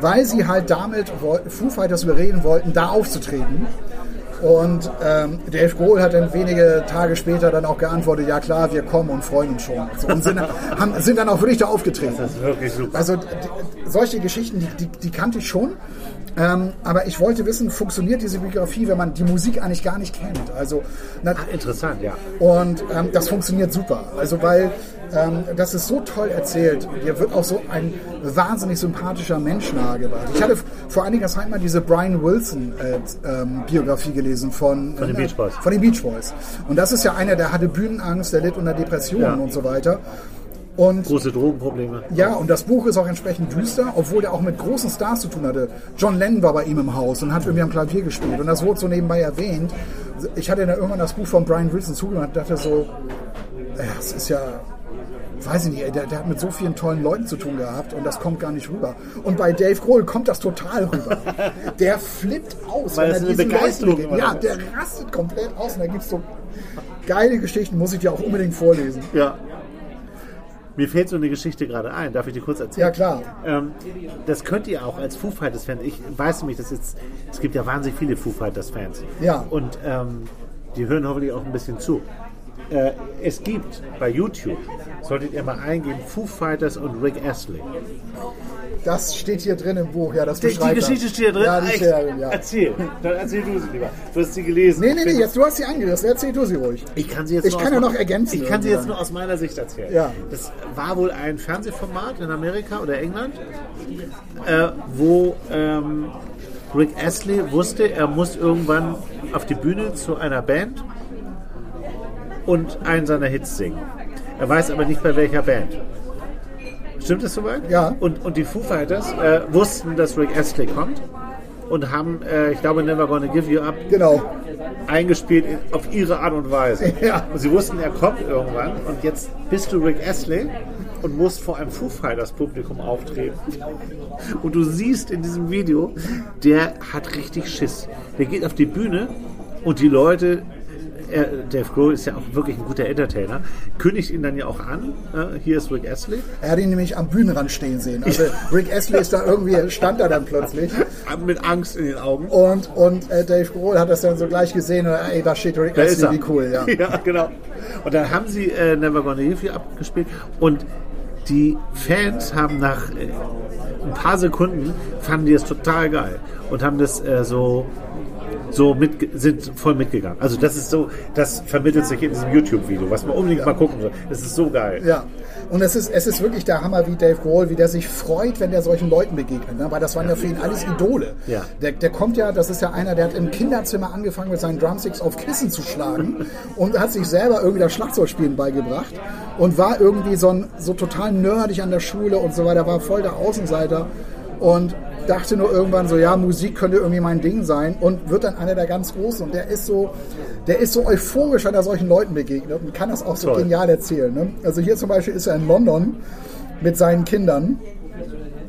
Weil sie halt damit Foo Fighters überreden wollten, da aufzutreten. Und ähm, Dave Grohl hat dann wenige Tage später dann auch geantwortet, ja klar, wir kommen und freuen uns schon. So, und sind, dann- haben, sind dann auch wirklich da aufgetreten. Das ist wirklich super. Also solche Geschichten, die, die, die kannte ich schon. Ähm, aber ich wollte wissen, funktioniert diese Biografie, wenn man die Musik eigentlich gar nicht kennt? Also, na, Interessant, ja. und ähm, das funktioniert super. Also weil ähm, das ist so toll erzählt. Dir wird auch so ein wahnsinnig sympathischer Mensch nahegebracht. Ich hatte vor einiger Zeit mal diese Brian Wilson äh, ähm, Biografie gelesen von, Von den äh, Beach Boys. Von den Beach Boys. Und das ist ja einer, der hatte Bühnenangst, der litt unter Depressionen Ja. und so weiter. Und Große Drogenprobleme. ja, und das Buch ist auch entsprechend düster, obwohl er auch mit großen Stars zu tun hatte. John Lennon war bei ihm im Haus und hat irgendwie am Klavier gespielt. Und das wurde so nebenbei erwähnt. Ich hatte dann irgendwann das Buch von Brian Wilson zugehört und dachte so, es ist ja weiß ich nicht, der, der hat mit so vielen tollen Leuten zu tun gehabt und das kommt gar nicht rüber. Und bei Dave Grohl kommt das total rüber. Der flippt aus, Weil wenn er eine diesen Begeisterung Leuten Ja, der rastet komplett aus und da gibt es so geile Geschichten, muss ich dir auch unbedingt vorlesen. Ja. Mir fällt so eine Geschichte gerade ein. Darf ich die kurz erzählen? Ja, klar. Ähm, das könnt ihr auch als Foo Fighters Fan. Ich weiß nämlich, dass jetzt, es gibt ja wahnsinnig viele Foo Fighters Fans. Ja. Und ähm, die hören hoffentlich auch ein bisschen zu. Äh, es gibt bei YouTube, solltet ihr mal eingeben, Foo Fighters und Rick Astley. Das steht hier drin im Buch, ja, das Die, die beschreibt er. Geschichte steht da drin. Ja, die steht drin, ja. Erzähl. Dann erzähl du sie lieber. Du hast sie gelesen. Nee, nee, nee, jetzt, du hast sie angerissen, erzähl du sie ruhig. Ich kann sie jetzt Ich nur kann aus ja noch ergänzen Ich kann sie jetzt nur aus meiner Sicht erzählen. Ja. Das war wohl ein Fernsehformat in Amerika oder England, äh, wo ähm, Rick Astley wusste, er muss irgendwann auf die Bühne zu einer Band und einen seiner Hits singen. Er weiß aber nicht bei welcher Band. Stimmt das soweit? Ja. Und, und die Foo Fighters äh, wussten, dass Rick Astley kommt und haben, äh, ich glaube, Never Gonna Give You Up Genau. eingespielt in- auf ihre Art und Weise. Ja. Und sie wussten, er kommt irgendwann und jetzt bist du Rick Astley und musst vor einem Foo Fighters Publikum auftreten. Und du siehst in diesem Video, der hat richtig Schiss. Der geht auf die Bühne und die Leute, er, Dave Grohl ist ja auch wirklich ein guter Entertainer, kündigt ihn dann ja auch an. Äh, hier ist Rick Astley. Er hat ihn nämlich am Bühnenrand stehen sehen. Also Rick Astley ist da irgendwie, stand da dann plötzlich. Mit Angst in den Augen. Und, und äh, Dave Grohl hat das dann so gleich gesehen und ey, da steht Rick Da Astley, wie cool, ja. ja, genau. Und dann haben sie äh, Never Gonna Give You abgespielt und die Fans haben nach äh, ein paar Sekunden fanden die es total geil und haben das äh, so so mit sind voll mitgegangen. Also das ist so, das vermittelt sich in diesem YouTube-Video, was man unbedingt mal gucken soll. Das ist so geil. Ja. Und es ist, es ist wirklich der Hammer, wie Dave Grohl, wie der sich freut, wenn der solchen Leuten begegnet. Ne? Weil das waren ja für ihn alles Idole. Ja. Der, der kommt ja, das ist ja einer, der hat im Kinderzimmer angefangen, mit seinen Drumsticks auf Kissen zu schlagen und hat sich selber irgendwie das Schlagzeugspielen beigebracht und war irgendwie so, ein, so total nerdig an der Schule und so weiter, war voll der Außenseiter und dachte nur irgendwann so, ja, Musik könnte irgendwie mein Ding sein und wird dann einer der ganz Großen und der ist so, der ist so euphorisch, wenn er solchen Leuten begegnet und kann das auch so Toll. genial erzählen. Ne? Also hier zum Beispiel ist er in London mit seinen Kindern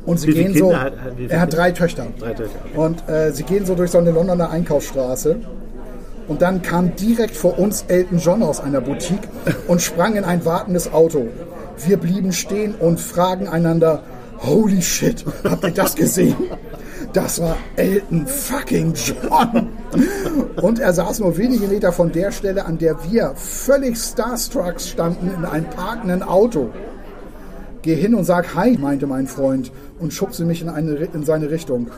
und sie gehen so, hat- er hat drei Töchter. Drei Töchter. Und äh, sie gehen so durch so eine Londoner Einkaufsstraße. Und dann kam direkt vor uns Elton John aus einer Boutique und sprang in ein wartendes Auto. Wir blieben stehen und fragen einander, holy shit, habt ihr das gesehen? Das war Elton fucking John. Und er saß nur wenige Meter von der Stelle, an der wir völlig starstruck standen, in einem parkenden Auto. Geh hin und sag Hi, meinte mein Freund und schubste mich in, eine, in seine Richtung.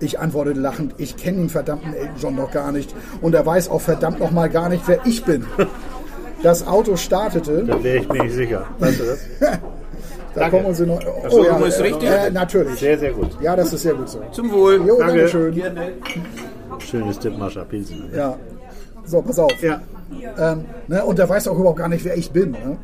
Ich antwortete lachend, ich kenne den verdammten Elton John doch gar nicht und er weiß auch verdammt noch mal gar nicht, wer ich bin. Das Auto startete, Da wäre ich mir nicht sicher. Weißt du das? da Danke. kommen noch. so, Oh, ja, ist richtig? Äh, natürlich. Sehr, sehr gut. Ja, das ist sehr gut so. Zum Wohl. Jo, Danke. danke schön. Schönes Dipmascher Pilsen. Ja. So, pass auf. Ja. Ähm, ne, und der weiß auch überhaupt gar nicht, wer ich bin. Ne?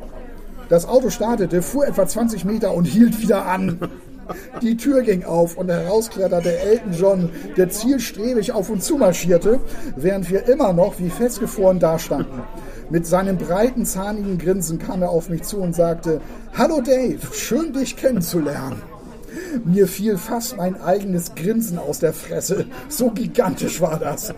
Das Auto startete, fuhr etwa 20 Meter und hielt wieder an. Die Tür ging auf und herauskletterte Elton John, der zielstrebig auf uns zumarschierte, während wir immer noch wie festgefroren dastanden. Mit seinem breiten, zahnigen Grinsen kam er auf mich zu und sagte, Hallo Dave, schön dich kennenzulernen. Mir fiel fast mein eigenes Grinsen aus der Fresse. So gigantisch war das.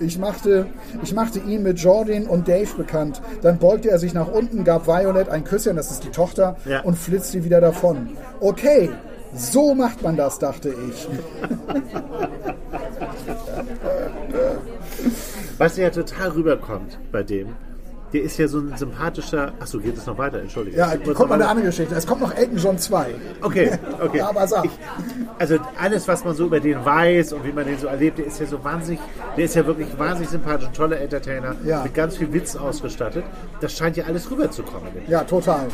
Ich machte, ich machte ihn mit Jordan und Dave bekannt. Dann beugte er sich nach unten, gab Violet ein Küsschen, das ist die Tochter, Ja. und flitzte wieder davon. Okay, so macht man das, dachte ich. Was ja total rüberkommt bei dem, der ist ja so ein sympathischer. Achso, geht es noch weiter? Entschuldige. Ja, kommt noch eine andere Geschichte. Es kommt noch Elton John 2. Okay, okay. Ja, aber sag. Ich, also alles, was man so über den weiß und wie man den so erlebt, der ist ja so wahnsinnig, der ist ja wirklich wahnsinnig sympathisch, ein toller Entertainer, Ja. mit ganz viel Witz ausgestattet. Das scheint ja alles rüberzukommen. Ja, total.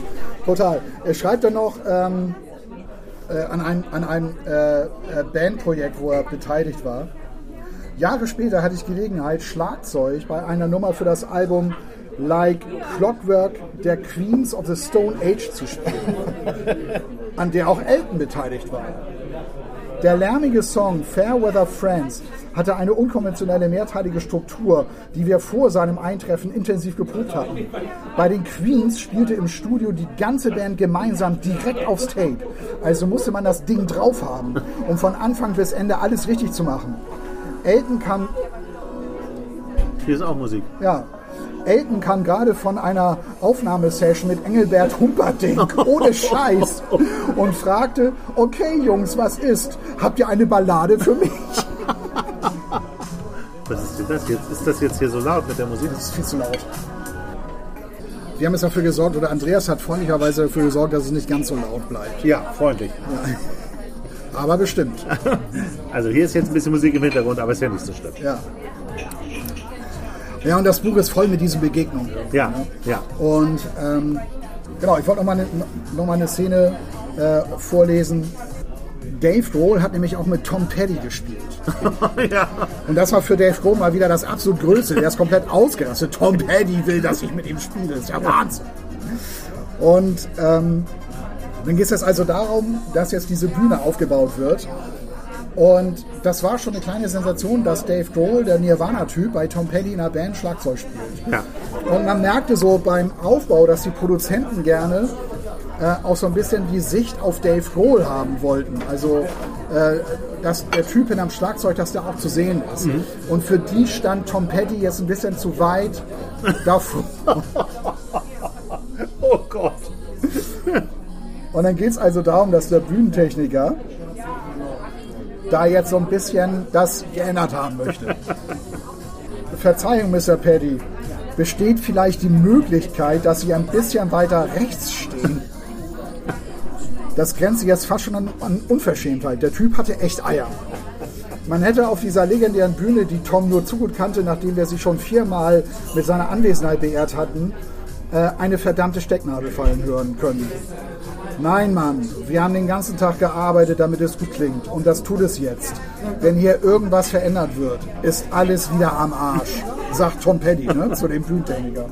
Total. Er schreibt dann noch ähm, äh, an einem, an einem äh, äh, Bandprojekt, wo er beteiligt war. Jahre später hatte ich Gelegenheit, Schlagzeug bei einer Nummer für das Album Like Clockwork der Queens of the Stone Age zu spielen, an der auch Elton beteiligt war. Der lärmige Song Fairweather Friends hatte eine unkonventionelle mehrteilige Struktur, die wir vor seinem Eintreffen intensiv geprobt hatten. Bei den Queens spielte im Studio die ganze Band gemeinsam direkt aufs Tape. Also musste man das Ding drauf haben, um von Anfang bis Ende alles richtig zu machen. Elton kam Hier ist auch Musik. ja. Elton kam gerade von einer Aufnahmesession mit Engelbert Humperdinck, ohne Scheiß, und fragte, okay Jungs, was ist? Habt ihr eine Ballade für mich? Was ist denn das jetzt? Ist das jetzt hier so laut mit der Musik? Das ist viel zu laut. Wir haben jetzt dafür gesorgt, oder Andreas hat freundlicherweise dafür gesorgt, dass es nicht ganz so laut bleibt. Ja, freundlich. Aber bestimmt. Also hier ist jetzt ein bisschen Musik im Hintergrund, aber ist ja nicht so schlimm. Ja. Ja, und das Buch ist voll mit diesen Begegnungen. Ja, ja. Und ähm, genau, ich wollte noch mal eine, noch mal eine Szene äh, vorlesen. Dave Grohl hat nämlich auch mit Tom Petty gespielt. ja. Und das war für Dave Grohl mal wieder das absolut Größte. Der ist komplett ausgerastet. Tom Petty will, dass ich mit ihm spiele. Das ist ja Wahnsinn. Und ähm, dann geht es jetzt also darum, dass jetzt diese Bühne aufgebaut wird. Und das war schon eine kleine Sensation, dass Dave Grohl, der Nirvana-Typ, bei Tom Petty in einer Band Schlagzeug spielt. Ja. Und man merkte so beim Aufbau, dass die Produzenten gerne äh, auch so ein bisschen die Sicht auf Dave Grohl haben wollten. Also, äh, dass der Typ hinterm Schlagzeug, dass der auch zu sehen ist. Und für die stand Tom Petty jetzt ein bisschen zu weit davor. Oh Gott. Und dann geht es also darum, dass der Bühnentechniker da jetzt so ein bisschen das geändert haben möchte. Verzeihung, Mr. Petty. Besteht vielleicht die Möglichkeit, dass Sie ein bisschen weiter rechts stehen? Das grenzt jetzt fast schon an, an Unverschämtheit. Der Typ hatte echt Eier. Man hätte auf dieser legendären Bühne, die Tom nur zu gut kannte, nachdem wir sie schon viermal mit seiner Anwesenheit beehrt hatten, äh, eine verdammte Stecknadel fallen hören können. Nein, Mann, wir haben den ganzen Tag gearbeitet, damit es gut klingt. Und das tut es jetzt. Wenn hier irgendwas verändert wird, ist alles wieder am Arsch, sagt Tom Petty ne, zu dem Bühnentechniker.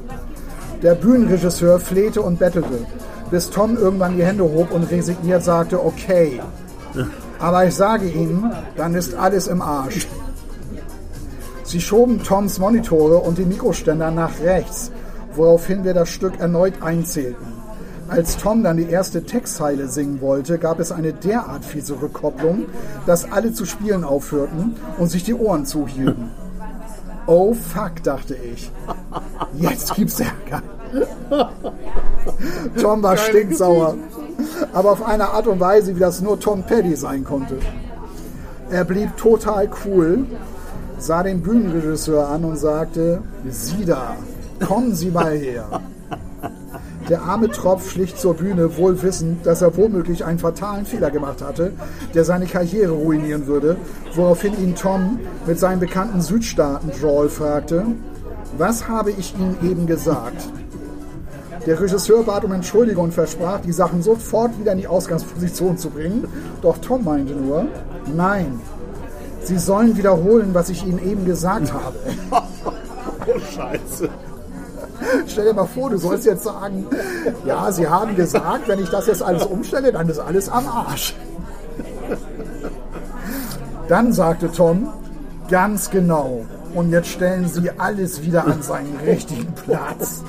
Der Bühnenregisseur flehte und bettelte, bis Tom irgendwann die Hände hob und resigniert sagte, okay. Aber ich sage Ihnen, dann ist alles im Arsch. Sie schoben Toms Monitore und den Mikroständer nach rechts, woraufhin wir das Stück erneut einzählten. Als Tom dann die erste Textzeile singen wollte, gab es eine derart fiese Rückkopplung, dass alle zu spielen aufhörten und sich die Ohren zuhielten. Oh fuck, dachte ich. Jetzt gibt's Ärger. Tom war stinksauer, aber auf eine Art und Weise, wie das nur Tom Petty sein konnte. Er blieb total cool, sah den Bühnenregisseur an und sagte, Sie da, kommen Sie mal her. Der arme Tropf schlich zur Bühne, wohl wissend, dass er womöglich einen fatalen Fehler gemacht hatte, der seine Karriere ruinieren würde, woraufhin ihn Tom mit seinem bekannten Südstaaten-Drawl fragte, was habe ich Ihnen eben gesagt? Der Regisseur bat um Entschuldigung und versprach, die Sachen sofort wieder in die Ausgangsposition zu bringen, doch Tom meinte nur, nein, Sie sollen wiederholen, was ich Ihnen eben gesagt habe. Oh Scheiße. Stell dir mal vor, du sollst jetzt sagen, ja, sie haben gesagt, wenn ich das jetzt alles umstelle, dann ist alles am Arsch. Dann sagte Tom, ganz genau. Und jetzt stellen Sie alles wieder an seinen richtigen Platz.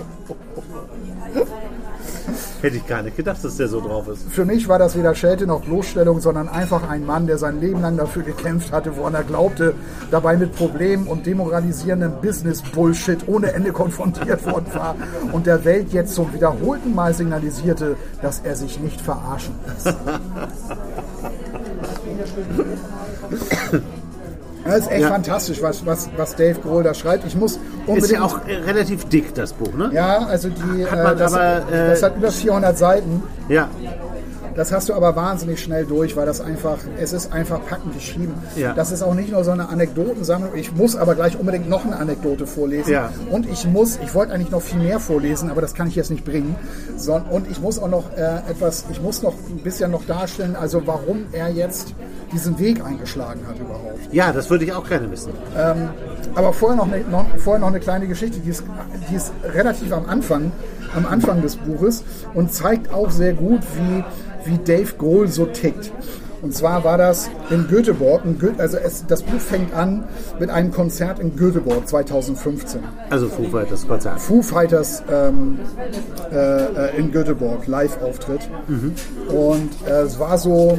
Hätte ich gar nicht gedacht, dass der so drauf ist. Für mich war das weder Schelte noch Bloßstellung, sondern einfach ein Mann, der sein Leben lang dafür gekämpft hatte, woran er glaubte, dabei mit Problemen und demoralisierendem Business-Bullshit ohne Ende konfrontiert worden war und der Welt jetzt zum wiederholten Mal signalisierte, dass er sich nicht verarschen lässt. Das ist echt Ja. fantastisch, was, was, was Dave Grohl da schreibt. Ich muss unbedingt... Ist ja auch äh, relativ dick, das Buch, ne? Ja, also die, Hat man äh, das, aber, äh, das hat über 400 Seiten. Ja. Das hast du aber wahnsinnig schnell durch, weil das einfach, es ist einfach packend geschrieben. Ja. Das ist auch nicht nur so eine Anekdotensammlung. Ich muss aber gleich unbedingt noch eine Anekdote vorlesen. Ja. Und ich muss, ich wollte eigentlich noch viel mehr vorlesen, aber das kann ich jetzt nicht bringen. So, und ich muss auch noch äh, etwas, ich muss noch ein bisschen noch darstellen, also warum er jetzt diesen Weg eingeschlagen hat überhaupt. Ja, das würde ich auch gerne wissen. Aber vorher noch eine, noch, vorher noch eine kleine Geschichte, die ist, die ist relativ am Anfang, am Anfang des Buches und zeigt auch sehr gut, wie, wie Dave Grohl so tickt. Und zwar war das in Göteborg. In Goethe, also es, das Buch fängt an mit einem Konzert in Göteborg 2015. Also Foo Fighters Konzert. Foo Fighters ähm, äh, in Göteborg, Live-Auftritt. Und äh, es war so,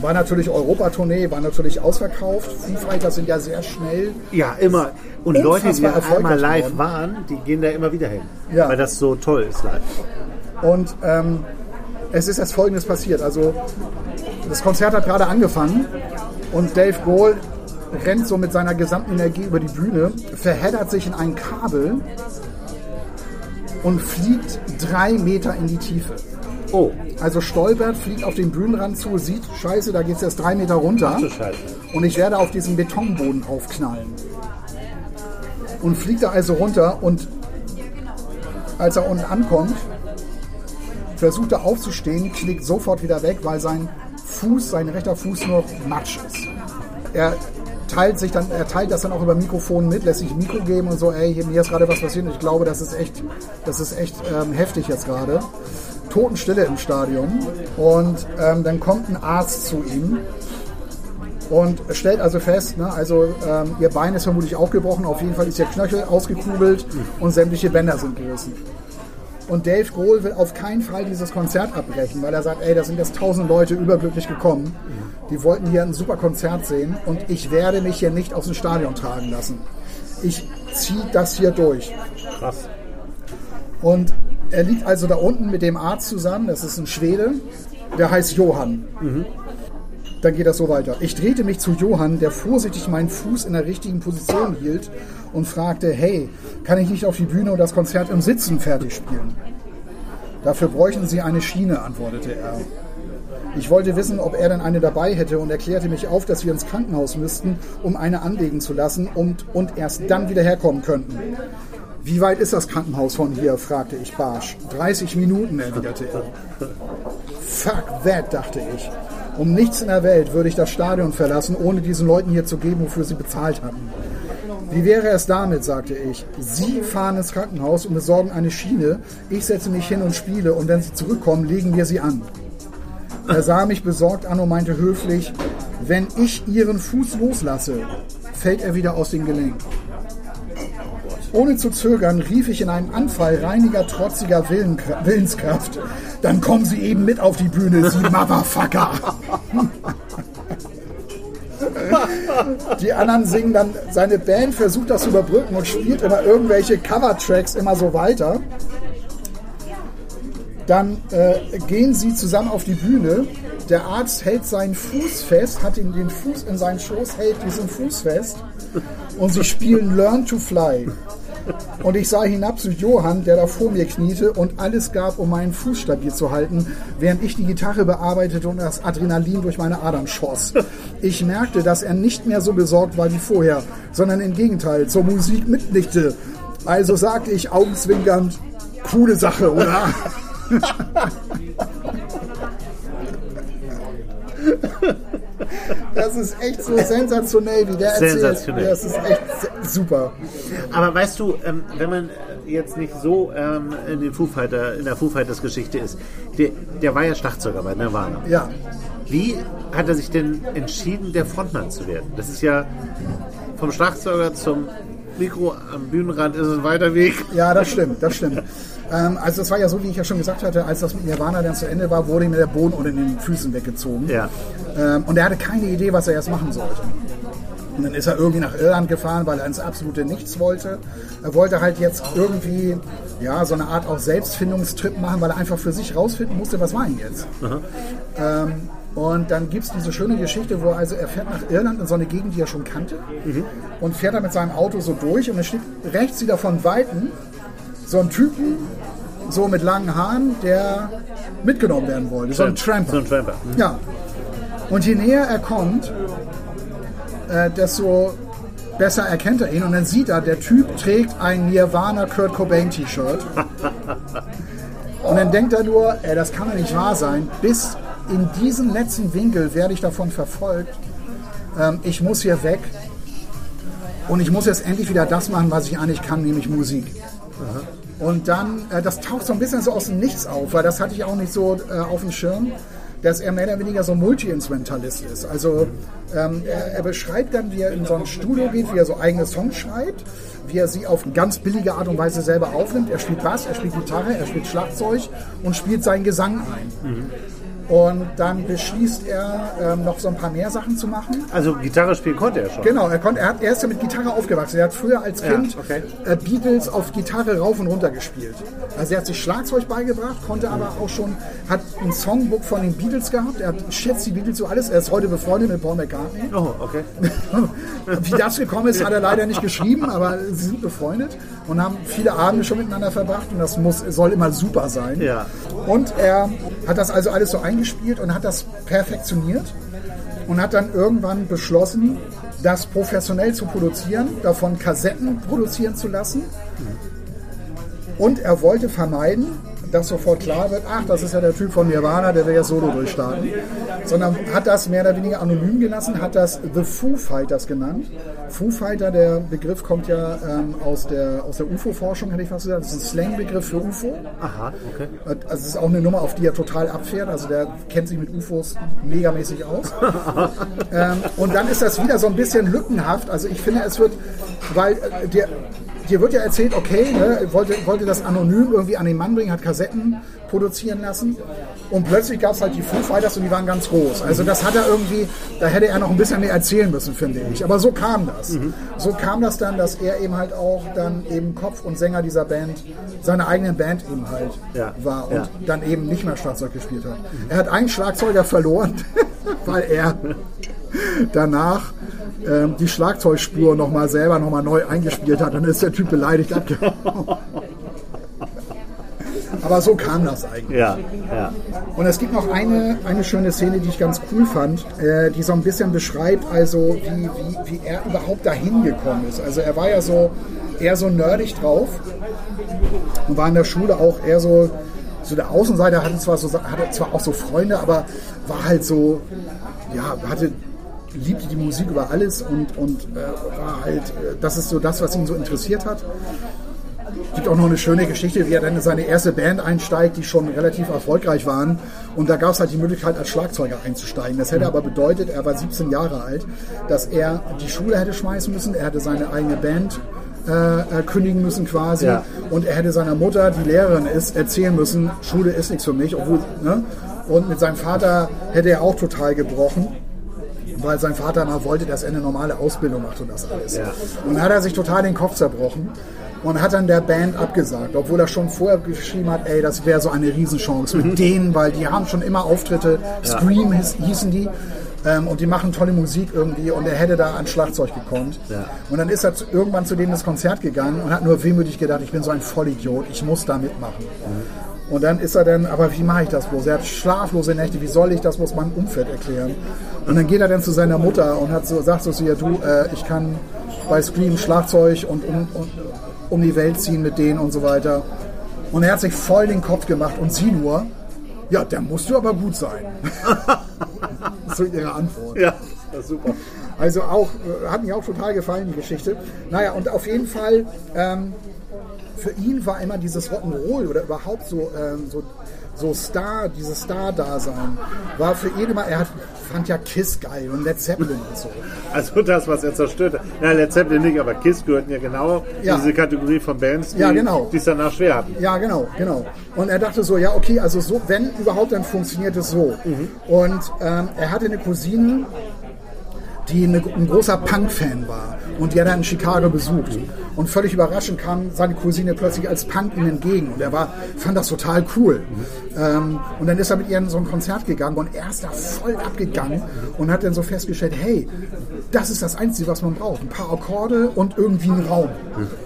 war natürlich Europatournee, war natürlich ausverkauft. Foo Fighters sind ja sehr schnell. Ja, immer. Und Leute, die einmal live geworden. waren, die gehen da immer wieder hin. Ja. Weil das so toll ist live. Und ähm, es ist jetzt Folgendes passiert. Also das Konzert hat gerade angefangen und Dave Grohl rennt so mit seiner gesamten Energie über die Bühne, verheddert sich in ein Kabel und fliegt drei Meter in die Tiefe. Oh, Also stolpert, fliegt auf den Bühnenrand zu, sieht, scheiße, da geht es jetzt drei Meter runter und ich werde auf diesen Betonboden aufknallen. Und fliegt da also runter und als er unten ankommt, versucht er aufzustehen, knickt sofort wieder weg, weil sein Fuß, sein rechter Fuß nur Matsch ist. Er teilt sich dann, er teilt das dann auch über Mikrofon mit, lässt sich Mikro geben und so, ey, mir ist gerade was passiert und ich glaube, das ist echt, das ist echt ähm, heftig jetzt gerade. Totenstille im Stadion und ähm, dann kommt ein Arzt zu ihm und stellt also fest, ne, also ähm, ihr Bein ist vermutlich auch gebrochen, auf jeden Fall ist ihr Knöchel ausgekugelt und sämtliche Bänder sind gerissen. Und Dave Grohl will auf keinen Fall dieses Konzert abbrechen, weil er sagt, ey, da sind jetzt tausend Leute überglücklich gekommen. Die wollten hier ein super Konzert sehen und ich werde mich hier nicht aus dem Stadion tragen lassen. Ich ziehe das hier durch. Krass. Und er liegt also da unten mit dem Arzt zusammen, das ist ein Schwede, der heißt Johann. Dann geht das so weiter. Ich drehte mich zu Johann, der vorsichtig meinen Fuß in der richtigen Position hielt und fragte, hey, kann ich nicht auf die Bühne und das Konzert im Sitzen fertig spielen? Dafür bräuchten Sie eine Schiene, antwortete er. Ich wollte wissen, ob er denn eine dabei hätte und erklärte mich auf, dass wir ins Krankenhaus müssten, um eine anlegen zu lassen und, und erst dann wieder herkommen könnten. Wie weit ist das Krankenhaus von hier? fragte ich barsch. 30 Minuten, erwiderte er. Fuck that, dachte ich. Um nichts in der Welt würde ich das Stadion verlassen, ohne diesen Leuten hier zu geben, wofür sie bezahlt hatten. Wie wäre es damit, sagte ich. Sie fahren ins Krankenhaus und besorgen eine Schiene. Ich setze mich hin und spiele und wenn Sie zurückkommen, legen wir sie an. Er sah mich besorgt an und meinte höflich, wenn ich Ihren Fuß loslasse, fällt er wieder aus dem Gelenk. Ohne zu zögern rief ich in einem Anfall reiniger, trotziger Willenskraft. Dann kommen Sie eben mit auf die Bühne, Sie Motherfucker! Die anderen singen dann, seine Band versucht das zu überbrücken und spielt immer irgendwelche Cover-Tracks immer so weiter. Dann äh, gehen sie zusammen auf die Bühne. Der Arzt hält seinen Fuß fest, hat ihn den Fuß in seinen Schoß, hält diesen Fuß fest und sie spielen Learn to Fly. Und ich sah hinab zu Johann, der da vor mir kniete und alles gab, um meinen Fuß stabil zu halten, während ich die Gitarre bearbeitete und das Adrenalin durch meine Adern schoss. Ich merkte, dass er nicht mehr so besorgt war wie vorher, sondern im Gegenteil zur Musik mitnickte. Also sagte ich augenzwinkernd, coole Sache, oder? Das ist echt so sensationell, wie der erzählt. Sensationell. Das ist echt super. Aber weißt du, ähm, wenn man jetzt nicht so ähm, in, den Foo Fighter, in der Foo Fighters Geschichte ist, der, der war ja Schlagzeuger bei Nirvana. Ja, Wie hat er sich denn entschieden, der Frontmann zu werden? Das ist ja vom Schlagzeuger zum Mikro am Bühnenrand ist ein weiter Weg. ja, das stimmt, das stimmt. Ähm, also es war ja so, wie ich ja schon gesagt hatte, als das mit Nirvana dann zu Ende war, wurde ihm der Boden unter den Füßen weggezogen. Ja. Ähm, und er hatte keine Idee, was er jetzt machen sollte. Und dann ist er irgendwie nach Irland gefahren, weil er ins absolute Nichts wollte. Er wollte halt jetzt irgendwie ja, so eine Art auch Selbstfindungstrip machen, weil er einfach für sich rausfinden musste, was war ihn jetzt. Ähm, und dann gibt es diese schöne Geschichte, wo also er fährt nach Irland in so eine Gegend, die er schon kannte und fährt da mit seinem Auto so durch und dann steht rechts wieder von Weitem so ein Typen, so mit langen Haaren, der mitgenommen werden wollte. So ein Tramper. So ein Tramper. Ja. Und je näher er kommt, äh, desto besser erkennt er ihn. Und dann sieht er, der Typ trägt ein Nirvana Kurt Cobain T-Shirt. Und dann denkt er nur, ey, das kann doch nicht wahr sein. Bis in diesen letzten Winkel werde ich davon verfolgt. Ähm, ich muss hier weg. Und ich muss jetzt endlich wieder das machen, was ich eigentlich kann, nämlich Musik. Und dann, äh, das taucht so ein bisschen so aus dem Nichts auf, weil das hatte ich auch nicht so äh, auf dem Schirm. dass er mehr oder weniger so Multi-Instrumentalist ist. Also ähm, er, er beschreibt dann, wie er in so ein Studio geht, wie er so eigene Songs schreibt, wie er sie auf ganz billige Art und Weise selber aufnimmt. Er spielt Bass, er spielt Gitarre, er spielt Schlagzeug und spielt seinen Gesang ein. Und dann beschließt er, ähm, noch so ein paar mehr Sachen zu machen. Also Gitarre spielen konnte er schon. Genau, er, konnte, er, hat, er ist ja mit Gitarre aufgewachsen. Er hat früher als Ja, Kind okay. äh, Beatles auf Gitarre rauf und runter gespielt. Also er hat sich Schlagzeug beigebracht, konnte aber auch schon, hat ein Songbook von den Beatles gehabt. Er hat, schätzt die Beatles so alles. Er ist heute befreundet mit Paul McCartney. Oh, okay. Wie das gekommen ist, hat er leider nicht geschrieben, aber sie sind befreundet und haben viele Abende schon miteinander verbracht und das muss, soll immer super sein. Ja. Und er hat das also alles so eingespielt und hat das perfektioniert und hat dann irgendwann beschlossen, das professionell zu produzieren, davon Kassetten produzieren zu lassen. Und er wollte vermeiden, dass sofort klar wird, ach, das ist ja der Typ von Nirvana, der will ja solo durchstarten. Sondern hat das mehr oder weniger anonym gelassen, hat das The Foo Fighters genannt. Foo Fighter, der Begriff kommt ja ähm, aus der, aus der UFO-Forschung, hätte ich fast gesagt. Das ist ein Slangbegriff für UFO. Aha, okay. Also es ist auch eine Nummer, auf die er total abfährt. Also der kennt sich mit UFOs megamäßig aus. ähm, und dann ist das wieder so ein bisschen lückenhaft. Also ich finde, es wird, weil äh, der, dir wird ja erzählt, okay, ne, wollte, wollte das anonym irgendwie an den Mann bringen, hat Kassetten produzieren lassen. Und plötzlich gab es halt die Foo Fighters und die waren ganz groß. Also das hat er irgendwie, da hätte er noch ein bisschen mehr erzählen müssen, finde ich. Aber so kam das. So kam das dann, dass er eben halt auch dann eben Kopf und Sänger dieser Band, seiner eigenen Band eben halt Ja. war und Ja. dann eben nicht mehr Schlagzeug gespielt hat. Er hat einen Schlagzeuger verloren, weil er danach ähm, die Schlagzeugspur nochmal selber nochmal neu eingespielt hat. Dann ist der Typ beleidigt abgehauen. Aber so kam das eigentlich. Ja, ja. Und es gibt noch eine, eine schöne Szene, die ich ganz cool fand, äh, die so ein bisschen beschreibt, also wie, wie, wie er überhaupt dahin gekommen ist. Also er war ja so eher so nerdig drauf und war in der Schule auch eher so, so der Außenseiter, hatte zwar, so, hatte zwar auch so Freunde, aber war halt so, ja, hatte liebte die Musik über alles und, und äh, war halt, äh, das ist so das, was ihn so interessiert hat gibt auch noch eine schöne Geschichte, wie er dann in seine erste Band einsteigt, die schon relativ erfolgreich waren. Und da gab es halt die Möglichkeit, als Schlagzeuger einzusteigen. Das hätte aber bedeutet, er war 17 Jahre alt, dass er die Schule hätte schmeißen müssen, er hätte seine eigene Band äh, äh, kündigen müssen quasi. Ja. Und er hätte seiner Mutter, die Lehrerin ist, erzählen müssen, Schule ist nichts für mich. Obwohl, ne? Und mit seinem Vater hätte er auch total gebrochen weil sein Vater mal wollte, dass er eine normale Ausbildung macht und das alles. Ja. Und dann hat er sich total den Kopf zerbrochen und hat dann der Band abgesagt, obwohl er schon vorher geschrieben hat, ey, das wäre so eine Riesenchance mit denen, weil die haben schon immer Auftritte, Scream hieß, hießen die. Ähm, und die machen tolle Musik irgendwie und er hätte da ans Schlagzeug gekonnt. Ja. Und dann ist er zu, irgendwann zu denen ins Konzert gegangen und hat nur wehmütig gedacht, ich bin so ein Vollidiot, ich muss da mitmachen. Und dann ist er dann, aber wie mache ich das bloß? Er hat schlaflose Nächte, wie soll ich das bloß meinem Umfeld erklären? Und dann geht er dann zu seiner Mutter und hat so, sagt so zu ihr, du, äh, ich kann bei Scream Schlagzeug und um, um, um die Welt ziehen mit denen und so weiter. Und er hat sich voll den Kopf gemacht und sie nur, ja, der musst du aber gut sein. so ihre Antwort. Ja, das ist super. Also auch, äh, hat mir auch total gefallen, die Geschichte. Naja, und auf jeden Fall, ähm, für ihn war immer dieses Rock'n'Roll oder überhaupt so, ähm, so, so Star, dieses Star-Dasein, war für ihn immer, er hat, fand ja Kiss geil und Led Zeppelin und so. Also das, was er zerstört hat. Ja, Led Zeppelin nicht, aber Kiss gehörten ja genau Ja. diese Kategorie von Bands, die Ja, genau. es danach schwer hatten. Ja, genau, genau. Und er dachte so, ja, okay, also so, wenn überhaupt, dann funktioniert es so. Und ähm, er hatte eine Cousine, die eine, ein großer Punk-Fan war und die hat er in Chicago besucht. Und völlig überraschend kam seine Cousine plötzlich als Punk ihm entgegen und er war, fand das total cool. Ähm, und dann ist er mit ihr in so ein Konzert gegangen und er ist da voll abgegangen und hat dann so festgestellt, hey, das ist das Einzige, was man braucht. Ein paar Akkorde und irgendwie einen Raum.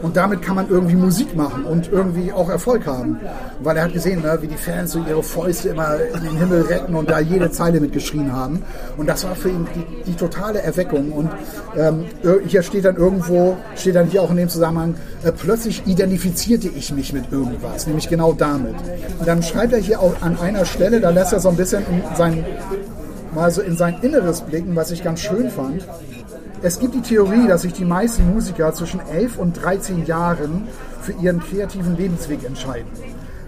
Und damit kann man irgendwie Musik machen und irgendwie auch Erfolg haben. Weil er hat gesehen, ne, wie die Fans so ihre Fäuste immer in den Himmel retten und da jede Zeile mitgeschrien haben. Und das war für ihn die, die totale Erweckung. Und ähm, hier steht dann irgendwo, steht dann hier auch in dem Zusammenhang, äh, plötzlich identifizierte ich mich mit irgendwas, nämlich genau damit. Und dann schreibt er hier auch an einer Stelle, da lässt er so ein bisschen in sein, mal so in sein Inneres blicken, was ich ganz schön fand. Es gibt die Theorie, dass sich die meisten Musiker zwischen 11 und 13 Jahren für ihren kreativen Lebensweg entscheiden.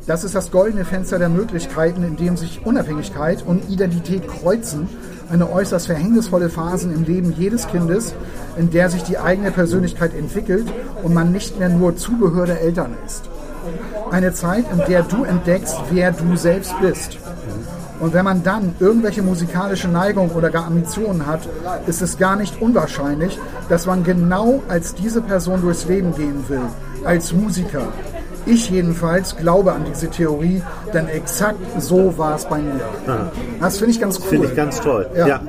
Das ist das goldene Fenster der Möglichkeiten, in dem sich Unabhängigkeit und Identität kreuzen. Eine äußerst verhängnisvolle Phase im Leben jedes Kindes, in der sich die eigene Persönlichkeit entwickelt und man nicht mehr nur Zubehör der Eltern ist. Eine Zeit, in der du entdeckst, wer du selbst bist. Und wenn man dann irgendwelche musikalische Neigung oder gar Ambitionen hat, ist es gar nicht unwahrscheinlich, dass man genau als diese Person durchs Leben gehen will, als Musiker. Ich jedenfalls glaube an diese Theorie, denn exakt so war es bei mir. Das finde ich ganz cool. Finde ich ganz toll. Ja. Ja.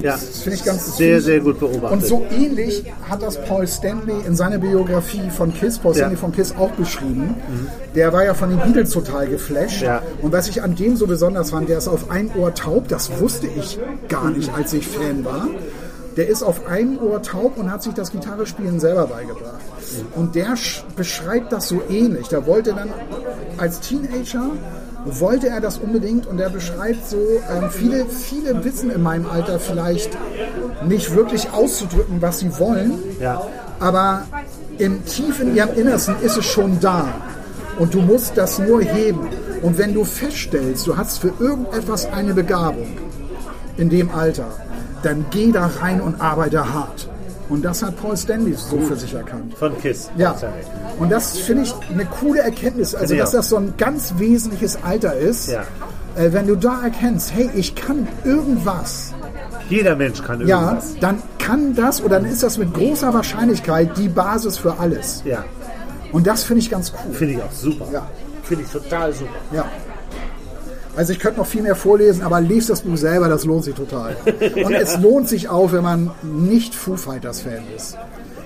ja. Das finde ich ganz Sehr, sehr gut beobachtet. Und so ähnlich hat das Paul Stanley in seiner Biografie von Kiss, Paul Ja. Stanley von Kiss auch beschrieben. Der war ja von den Beatles total geflasht. Ja. Und was ich an dem so besonders fand, der ist auf ein Ohr taub. Das wusste ich gar nicht, als ich Fan war. Der ist auf einem Ohr taub und hat sich das Gitarrespielen selber beigebracht. Und der sch- beschreibt das so ähnlich. Der wollte dann als Teenager wollte er das unbedingt und er beschreibt so, ähm, viele, viele wissen in meinem Alter vielleicht nicht wirklich auszudrücken, was sie wollen, Ja. aber im tief in ihrem Innersten ist es schon da und du musst das nur heben. Und wenn du feststellst, du hast für irgendetwas eine Begabung in dem Alter, dann geh da rein und arbeite hart. Und das hat Paul Stanley so für sich erkannt. Von Kiss. Ja, und das finde ich eine coole Erkenntnis, also Ja. dass das so ein ganz wesentliches Alter ist. Ja. Äh, wenn du da erkennst, hey, ich kann irgendwas, Jeder Mensch kann ja, irgendwas. dann kann das oder dann ist das mit großer Wahrscheinlichkeit die Basis für alles. Ja. Und das finde ich ganz cool. Finde ich auch super. Ja. Finde ich total super. Ja. Also ich könnte noch viel mehr vorlesen, aber lest das Buch selber, das lohnt sich total. Und es lohnt sich auch, wenn man nicht Foo Fighters Fan ist.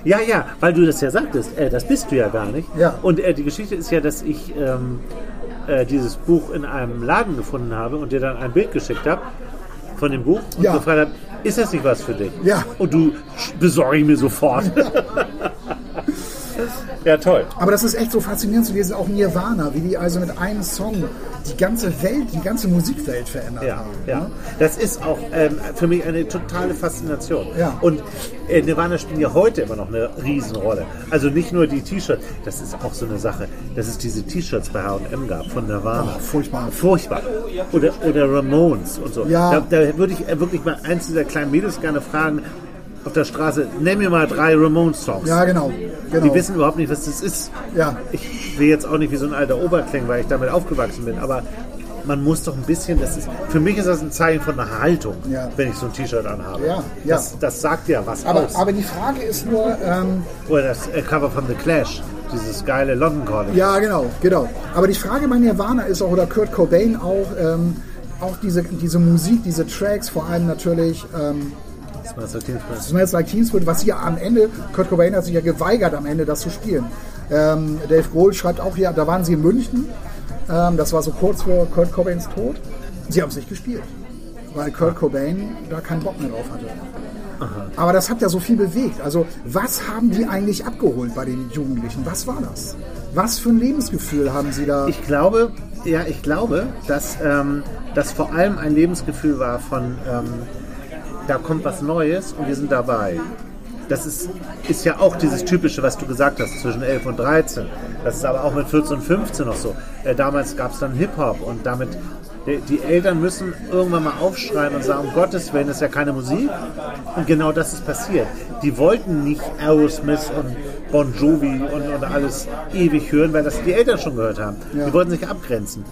Ja, ja, weil du das ja sagtest, äh, das bist du ja gar nicht. Ja. Und äh, die Geschichte ist ja, dass ich ähm, äh, dieses Buch in einem Laden gefunden habe und dir dann ein Bild geschickt habe von dem Buch und Ja. gefragt habe, ist das nicht was für dich? Ja. Und du besorge ich mir sofort. ja, toll. Aber das ist echt so faszinierend zu lesen, auch Nirvana, wie die also mit einem Song die ganze Welt, die ganze Musikwelt verändert Ja, haben. ja. Das ist auch ähm, für mich eine totale Faszination. Ja. Und äh, Nirvana spielt ja heute immer noch eine Riesenrolle. Also nicht nur die T-Shirts, das ist auch so eine Sache, dass es diese T-Shirts bei H&M gab von Nirvana. Oh, furchtbar. Furchtbar. Oder, oder Ramones und so. Ja. Da, da würde ich äh, wirklich mal eins dieser kleinen Mädels gerne fragen, auf der Straße, nenn mir mal drei Ramones-Songs. Ja, genau. genau. Die wissen überhaupt nicht, was das ist. Ja. Ich will jetzt auch nicht wie so ein alter Oberkling, weil ich damit aufgewachsen bin, aber man muss doch ein bisschen, das ist, für mich ist das ein Zeichen von einer Haltung, Ja. wenn ich so ein T-Shirt anhabe. Ja, ja. Das, das sagt ja was aber, aus. aber die Frage ist nur, ähm, Oder das äh, Cover von The Clash, dieses geile London Calling. ja genau, genau. Aber die Frage bei Nirvana ist auch, oder Kurt Cobain auch, ähm, auch diese, diese Musik, diese Tracks, vor allem natürlich ähm, Das. Smells Like Teen Spirit, was ja am Ende, Kurt Cobain hat sich ja geweigert, am Ende das zu spielen. Ähm, Dave Grohl schreibt auch hier, da waren sie in München, ähm, das war so kurz vor Kurt Cobains Tod. Sie haben es nicht gespielt, weil Kurt Cobain da keinen Bock mehr drauf hatte. Aber das hat ja so viel bewegt. Also, was haben die eigentlich abgeholt bei den Jugendlichen? Was war das? Was für ein Lebensgefühl haben sie da? Ich glaube, ja, ich glaube, dass ähm, das vor allem ein Lebensgefühl war von, ähm, da kommt was Neues und wir sind dabei. Das ist, ist ja auch dieses Typische, was du gesagt hast, zwischen 11 und 13. Das ist aber auch mit 14 und 15 noch so. Äh, damals gab es dann Hip-Hop und damit, die, Eltern müssen irgendwann mal aufschreien und sagen, um Gottes Willen, das ist ja keine Musik. Und genau das ist passiert. Die wollten nicht Aerosmith und Bon Jovi und, und alles ewig hören, weil das die Eltern schon gehört haben. Ja. Die wollten sich abgrenzen.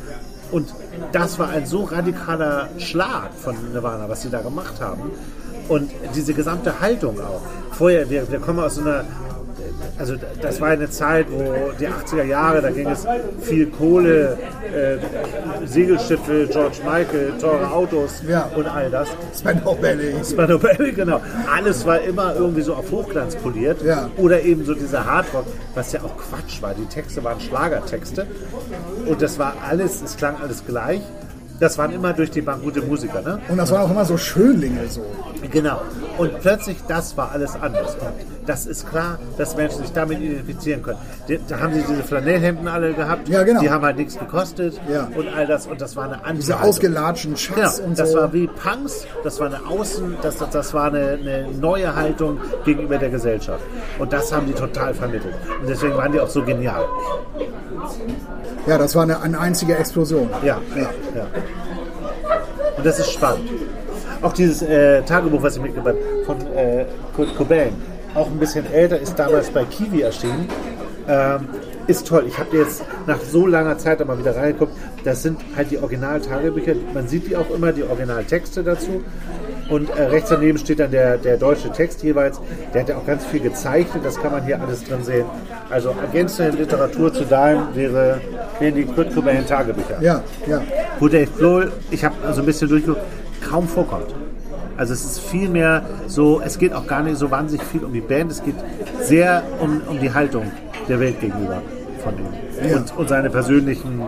Und das war ein so radikaler Schlag von Nirvana, was sie da gemacht haben. Und diese gesamte Haltung auch. Vorher, wir, wir kommen aus so einer, also das war eine Zeit, wo die 80er Jahre, da ging es viel Kohle, äh, Segelschiffe, George Michael, teure Autos Ja. und all das. Spandau Ballet. Spandau Ballet, genau. Alles war immer irgendwie so auf Hochglanz poliert. Ja. Oder eben so dieser Hardrock, was ja auch Quatsch war. Die Texte waren Schlagertexte. Und das war alles, es klang alles gleich. Das waren immer durch die Bank gute Musiker, ne? Und das waren auch immer so Schönlinge so. Genau. Und plötzlich, das war alles anders. Und das ist klar, dass Menschen sich damit identifizieren können. Da haben sie diese Flanellhemden alle gehabt. Ja, genau. Die haben halt nichts gekostet. Ja. Und all das. Und das war eine andere. Diese ausgelatschten Schatz Genau, und das so. war wie Punks, das war eine Außen, das, das, das war eine, eine neue Haltung gegenüber der Gesellschaft. Und das haben die total vermittelt. Und deswegen waren die auch so genial. ja, das war eine, eine einzige Explosion. Ja, ja, ja. Und das ist spannend. Auch dieses äh, Tagebuch, was ich mitgebracht habe, von äh, Kurt Cobain, auch ein bisschen älter, ist damals bei Kiwi erschienen. Ähm, ist toll. Ich habe jetzt nach so langer Zeit einmal wieder reingeguckt. Das sind halt die Original-Tagebücher. Man sieht die auch immer, die Originaltexte dazu. Und äh, rechts daneben steht dann der, der deutsche Text jeweils. Der hat ja auch ganz viel gezeichnet. Das kann man hier alles drin sehen. Also ergänzende Literatur zu deinem wäre, wären die Kurt Cobain Tagebücher Ja, ja. wo Dave Grohl, ich habe also ein bisschen durchgeguckt, kaum vorkommt. Also es ist viel mehr so, es geht auch gar nicht so wahnsinnig viel um die Band, es geht sehr um, um die Haltung der Welt gegenüber von ihm. Ja. Und, und seine persönlichen,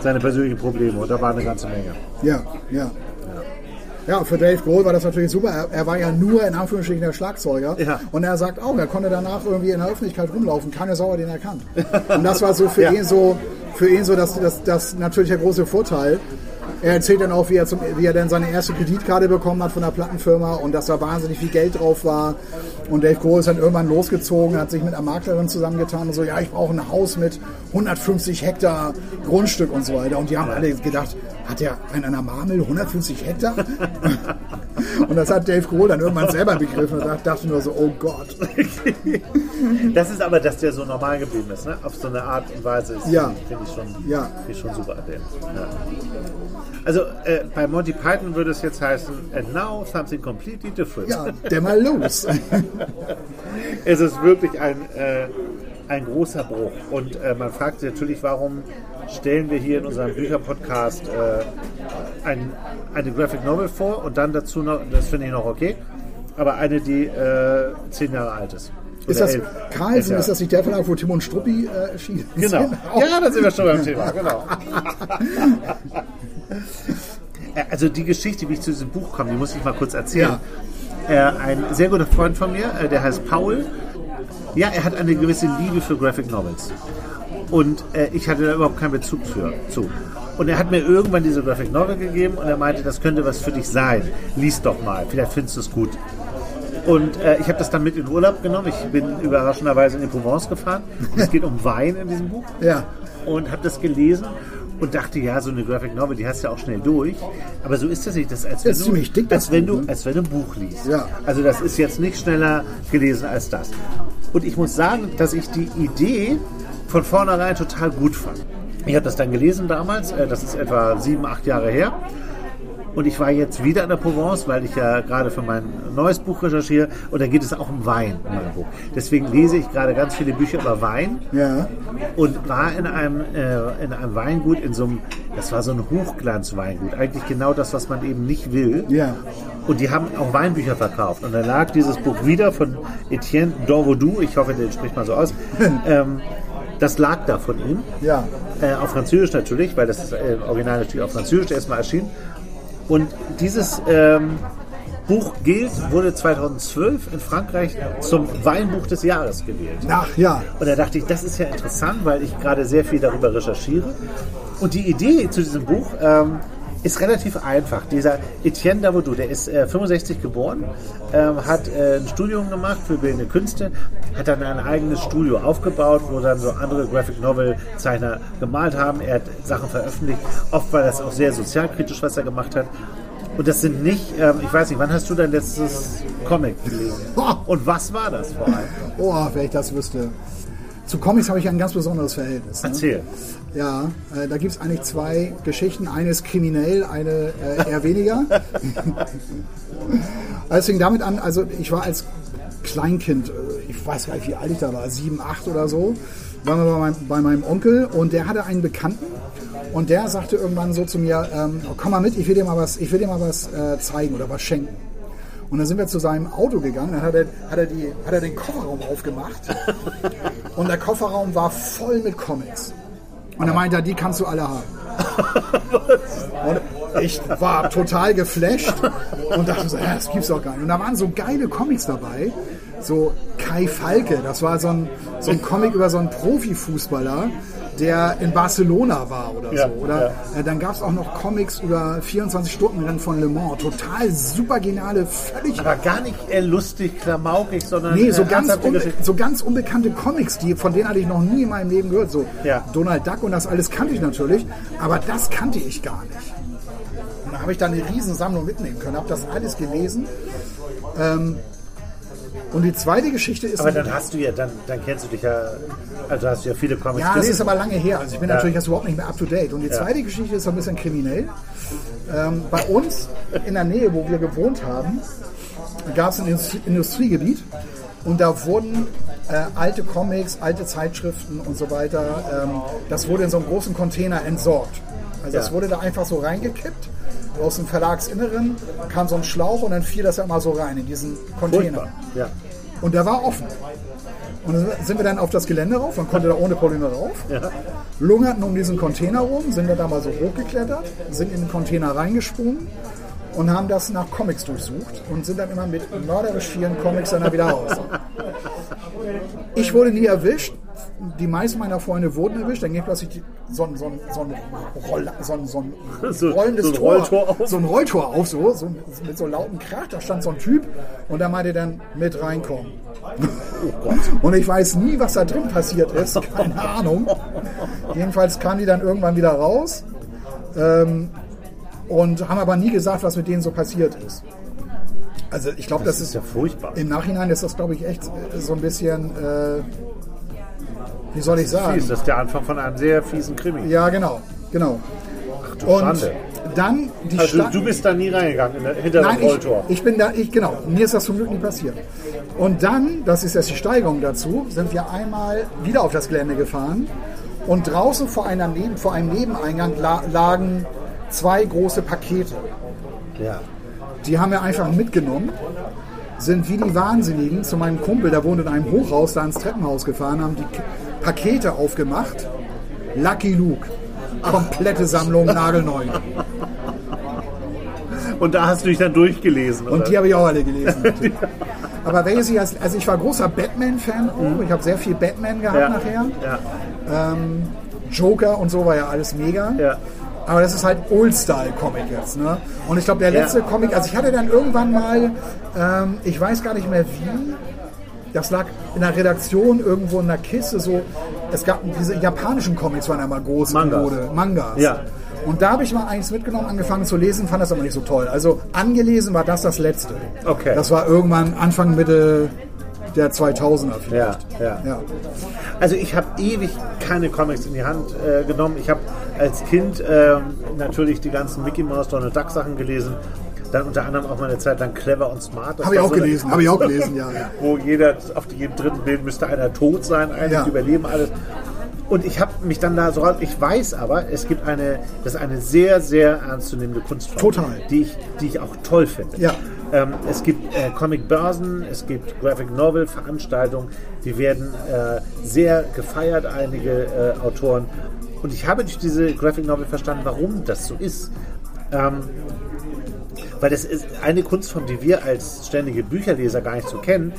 seine persönlichen Probleme. Und da war eine ganze Menge. Ja, ja. Ja, für Dave Grohl war das natürlich super. Er, er war ja nur in Anführungsstrichen der Schlagzeuger. Ja. Und er sagt auch, er konnte danach irgendwie in der Öffentlichkeit rumlaufen. Keine Sau hat ihn erkannt. Und das war so für Ja. ihn so, für ihn so das, das, das natürlich der große Vorteil. Er erzählt dann auch, wie er, zum, wie er dann seine erste Kreditkarte bekommen hat von der Plattenfirma und dass da wahnsinnig viel Geld drauf war. Und Dave Grohl ist dann irgendwann losgezogen, hat sich mit einer Maklerin zusammengetan und so, ja, ich brauche ein Haus mit 150 Hektar Grundstück und so weiter. Und die haben alle gedacht, hat der in einer Marmel 150 Hektar? und das hat Dave Grohl dann irgendwann selber begriffen und dachte nur so, oh Gott. Das ist aber, dass der so normal geblieben ist, ne? auf so eine Art und Weise. Ist, Ja. Finde ich, schon- Ja. ich schon super an dem. Ja. Also äh, bei Monty Python würde es jetzt heißen, and now something completely different. Ja, der mal los. Es ist wirklich ein, äh, ein großer Bruch. Und äh, man fragt sich natürlich, warum stellen wir hier in unserem Bücherpodcast äh, ein, eine Graphic Novel vor und dann dazu noch, das finde ich noch okay, aber eine, die äh, zehn Jahre alt ist. Ist das Carlsen, ist das nicht der Verlag, wo Tim und Struppi äh, erschienen Genau. sind? Ja, da sind wir schon beim Thema. Genau. Äh, Also die Geschichte, wie ich zu diesem Buch komme, die muss ich mal kurz erzählen. Äh, ein sehr guter Freund von mir, äh, der heißt Paul. Ja, er hat eine gewisse Liebe für Graphic Novels. Und äh, ich hatte da überhaupt keinen Bezug für, zu. Und er hat mir irgendwann diese Graphic Novel gegeben und er meinte, das könnte was für dich sein. Lies doch mal, vielleicht findest du es gut. Und äh, ich habe das dann mit in Urlaub genommen. Ich bin überraschenderweise in die Provence gefahren. Es geht um Wein in diesem Buch Ja. und habe das gelesen und dachte, ja, so eine Graphic Novel, die hast du ja auch schnell durch. Aber so ist das nicht. Das ist, als wenn, ist du, ziemlich dick, das als, wenn du, als wenn du ein Buch liest. Ja. Also das ist jetzt nicht schneller gelesen als das. Und ich muss sagen, dass ich die Idee von vornherein total gut fand. Ich habe das dann gelesen damals, äh, das ist etwa sieben, acht Jahre her. Und ich war jetzt wieder in der Provence, weil ich ja gerade für mein neues Buch recherchiere. Und da geht es auch um Wein in meinem Buch. Deswegen lese ich gerade ganz viele Bücher über Wein Ja. und war in einem, äh, in einem Weingut, in so einem, das war so ein Hochglanzweingut. Eigentlich genau das, was man eben nicht will. Ja. Und die haben auch Weinbücher verkauft. Und da lag dieses Buch wieder von Etienne Dorvaudou, ich hoffe, den spricht man so aus. ähm, das lag da von ihm. Ja. Äh, auf Französisch natürlich, weil das äh, Original natürlich auf Französisch erstmal erschienen. Und dieses ähm, Buch gilt, wurde 2012 in Frankreich zum Weinbuch des Jahres gewählt. Ach ja. Und da dachte ich, das ist ja interessant, weil ich gerade sehr viel darüber recherchiere. Und die Idee zu diesem Buch ähm, ist relativ einfach. Dieser Etienne Davoudou, der ist äh, 65 geboren, ähm, hat äh, ein Studium gemacht für bildende Künste, hat dann ein eigenes Studio aufgebaut, wo dann so andere Graphic Novel Zeichner gemalt haben. Er hat Sachen veröffentlicht. Oft war das auch sehr sozialkritisch, was er gemacht hat. Und das sind nicht, ähm, ich weiß nicht, wann hast du dein letztes Comic gelesen? Und was war das vor allem? Oh, wenn ich das wüsste. Zu Comics habe ich ein ganz besonderes Verhältnis. Ne? Erzähl. Ja, äh, da gibt es eigentlich zwei Geschichten. Eine ist kriminell, eine äh, eher weniger. Also es fing damit an, also ich war als Kleinkind, äh, ich weiß gar nicht, wie alt ich da war, sieben, acht oder so, waren wir bei meinem, bei meinem Onkel und der hatte einen Bekannten und der sagte irgendwann so zu mir, ähm, oh, komm mal mit, ich will dir mal was, ich will dir mal was äh, zeigen oder was schenken. Und dann sind wir zu seinem Auto gegangen, dann hat er, hat er, die, hat er den Kofferraum aufgemacht und der Kofferraum war voll mit Comics. Und er meinte, die kannst du alle haben. Und ich war total geflasht und dachte so, ja, das gibt's doch gar nicht. Und da waren so geile Comics dabei. So Kai Falke, das war so ein, so ein Comic über so einen Profifußballer, der in Barcelona war oder Ja, so. Oder ja. äh, dann gab es auch noch Comics über 24-Stunden-Rennen von Le Mans. Total super geniale, völlig Aber gar nicht äh, lustig, klamaukig, sondern Nee, so äh, ganz, so ganz unbekannte Comics, die, von denen hatte ich noch nie in meinem Leben gehört. So Ja. Donald Duck und das alles kannte ich natürlich, aber das kannte ich gar nicht. Und da habe ich dann eine Riesensammlung mitnehmen können, habe das alles gelesen. Ähm, und die zweite Geschichte ist... Aber dann hast du ja, dann, dann kennst du dich ja, also hast du ja viele Comics ja, das ist aber lange her. Also ich bin Ja. natürlich jetzt überhaupt nicht mehr up to date. Und die zweite Geschichte ist ein bisschen kriminell. Ähm, bei uns in der Nähe, wo wir gewohnt haben, gab es ein Industrie Industriegebiet und da wurden äh, alte Comics, alte Zeitschriften und so weiter, ähm, das wurde in so einem großen Container entsorgt. Also das Ja. wurde da einfach so reingekippt. Aus dem Verlagsinneren kam so ein Schlauch und dann fiel das ja immer so rein in diesen Container. Furchtbar. Ja. Und der war offen. Und dann sind wir dann auf das Gelände rauf, man konnte da ohne Probleme rauf, Ja. lungerten um diesen Container rum, sind dann da mal so hochgeklettert, sind in den Container reingesprungen und haben das nach Comics durchsucht und sind dann immer mit mörderisch vielen Comics dann da wieder raus. Ich wurde nie erwischt. Die meisten meiner Freunde wurden erwischt. Dann ging plötzlich die, so, ein- so, ein- so, ein Roll, so, ein- so ein rollendes so ein Tor, Rolltor auf. so ein Rolltor auf, so, so mit so lautem Krach. Da stand so ein Typ und da meinte dann mit reinkommen. Und ich weiß nie, was da drin passiert ist. Keine Ahnung. Jedenfalls kamen die dann irgendwann wieder raus ähm, und haben aber nie gesagt, was mit denen so passiert ist. Also ich glaube, das, Das ist ja furchtbar. im Nachhinein ist das, glaube ich, echt so ein bisschen, äh, wie soll ich sagen? Fies, das ist der Anfang von einem sehr fiesen Krimi. Ja, genau, genau. Ach du Und Schande. dann die Also Stadt. du bist da nie reingegangen, hinter Nein, dem ich, Rolltor. ich bin da, ich, genau, mir ist das zum Glück nie passiert. Und dann, das ist jetzt die Steigerung dazu, sind wir einmal wieder auf das Gelände gefahren und draußen vor, einer Neben, vor einem Nebeneingang la, lagen zwei große Pakete. ja. Die haben wir einfach mitgenommen, sind wie die Wahnsinnigen zu meinem Kumpel, der wohnt in einem Hochhaus, da ins Treppenhaus gefahren, haben die Pakete aufgemacht. Lucky Luke. Komplette Sammlung, nagelneu. Und da hast du dich dann durchgelesen. Und oder? die habe ich auch alle gelesen. Aber welche ich als, also ich war großer Batman-Fan auch. Ich habe sehr viel Batman gehabt ja. nachher. Ja. Joker und so war ja alles mega. Ja. Aber das ist halt Old-Style-Comic jetzt. Ne? Und ich glaube, der letzte. Comic, also ich hatte dann irgendwann mal, ähm, ich weiß gar nicht mehr wie, das lag in der Redaktion irgendwo in der Kiste so, es gab diese japanischen Comics waren ja mal groß Mangas. Mode, Mangas. Ja. Und da habe ich mal eins mitgenommen, angefangen zu lesen, fand das aber nicht so toll. Also angelesen war das das letzte. Okay. Das war irgendwann Anfang, Mitte der 2000er vielleicht. Ja, ja. Ja. Also ich habe ewig keine Comics in die Hand äh, genommen. Ich habe als Kind ähm, natürlich die ganzen Mickey Mouse, Donald Duck Sachen gelesen. Dann unter anderem auch mal eine Zeit lang Clever und Smart. Habe ich auch so gelesen, habe ich auch gelesen, ja. ja. Wo jeder auf jedem dritten Bild müsste einer tot sein, eigentlich Ja. überleben alles. Und ich habe mich dann da so raus. Ich weiß aber, es gibt eine, das ist eine sehr, sehr ernstzunehmende Kunstform. Total. Die ich, die ich auch toll finde. Ja. Ähm, es gibt äh, Comic-Börsen, es gibt Graphic Novel-Veranstaltungen, die werden äh, sehr gefeiert, einige äh, Autoren. Und ich habe durch diese Graphic Novel verstanden, warum das so ist. Ähm, weil das ist eine Kunstform, die wir als ständige Bücherleser gar nicht so kennen.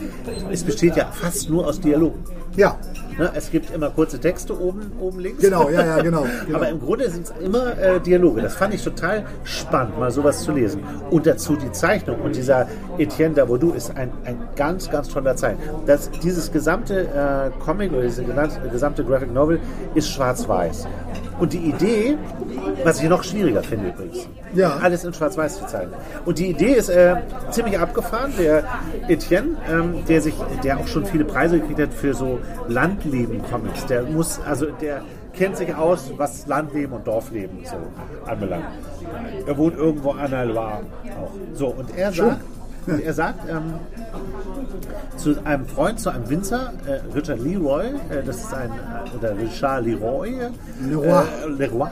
Es besteht ja fast nur aus Dialogen. Ja, Ne? Es gibt immer kurze Texte oben, oben links. genau, ja, ja, genau. genau. Aber im Grunde sind es immer äh, Dialoge. Das fand ich total spannend, mal sowas zu lesen. Und dazu die Zeichnung. Und dieser Etienne Davoudou ist ein, ein ganz, ganz toller Zeichner. Das, dieses gesamte äh, Comic oder diese gesamte, gesamte Graphic Novel ist schwarz-weiß. Und die Idee, was ich noch schwieriger finde übrigens, Ja. alles in schwarz-weiß zu zeigen. Und die Idee ist äh, ziemlich abgefahren. Der Etienne, ähm, der sich, der auch schon viele Preise gekriegt hat für so Landleben-Comics, der muss, also der kennt sich aus, was Landleben und Dorfleben so anbelangt. Er wohnt irgendwo an der Loire auch. So, und er sagt, und er sagt ähm, zu einem Freund, zu einem Winzer, äh, Richard Leroy, äh, das ist ein, äh, oder Richard Leroy, Leroy. Äh, Leroy,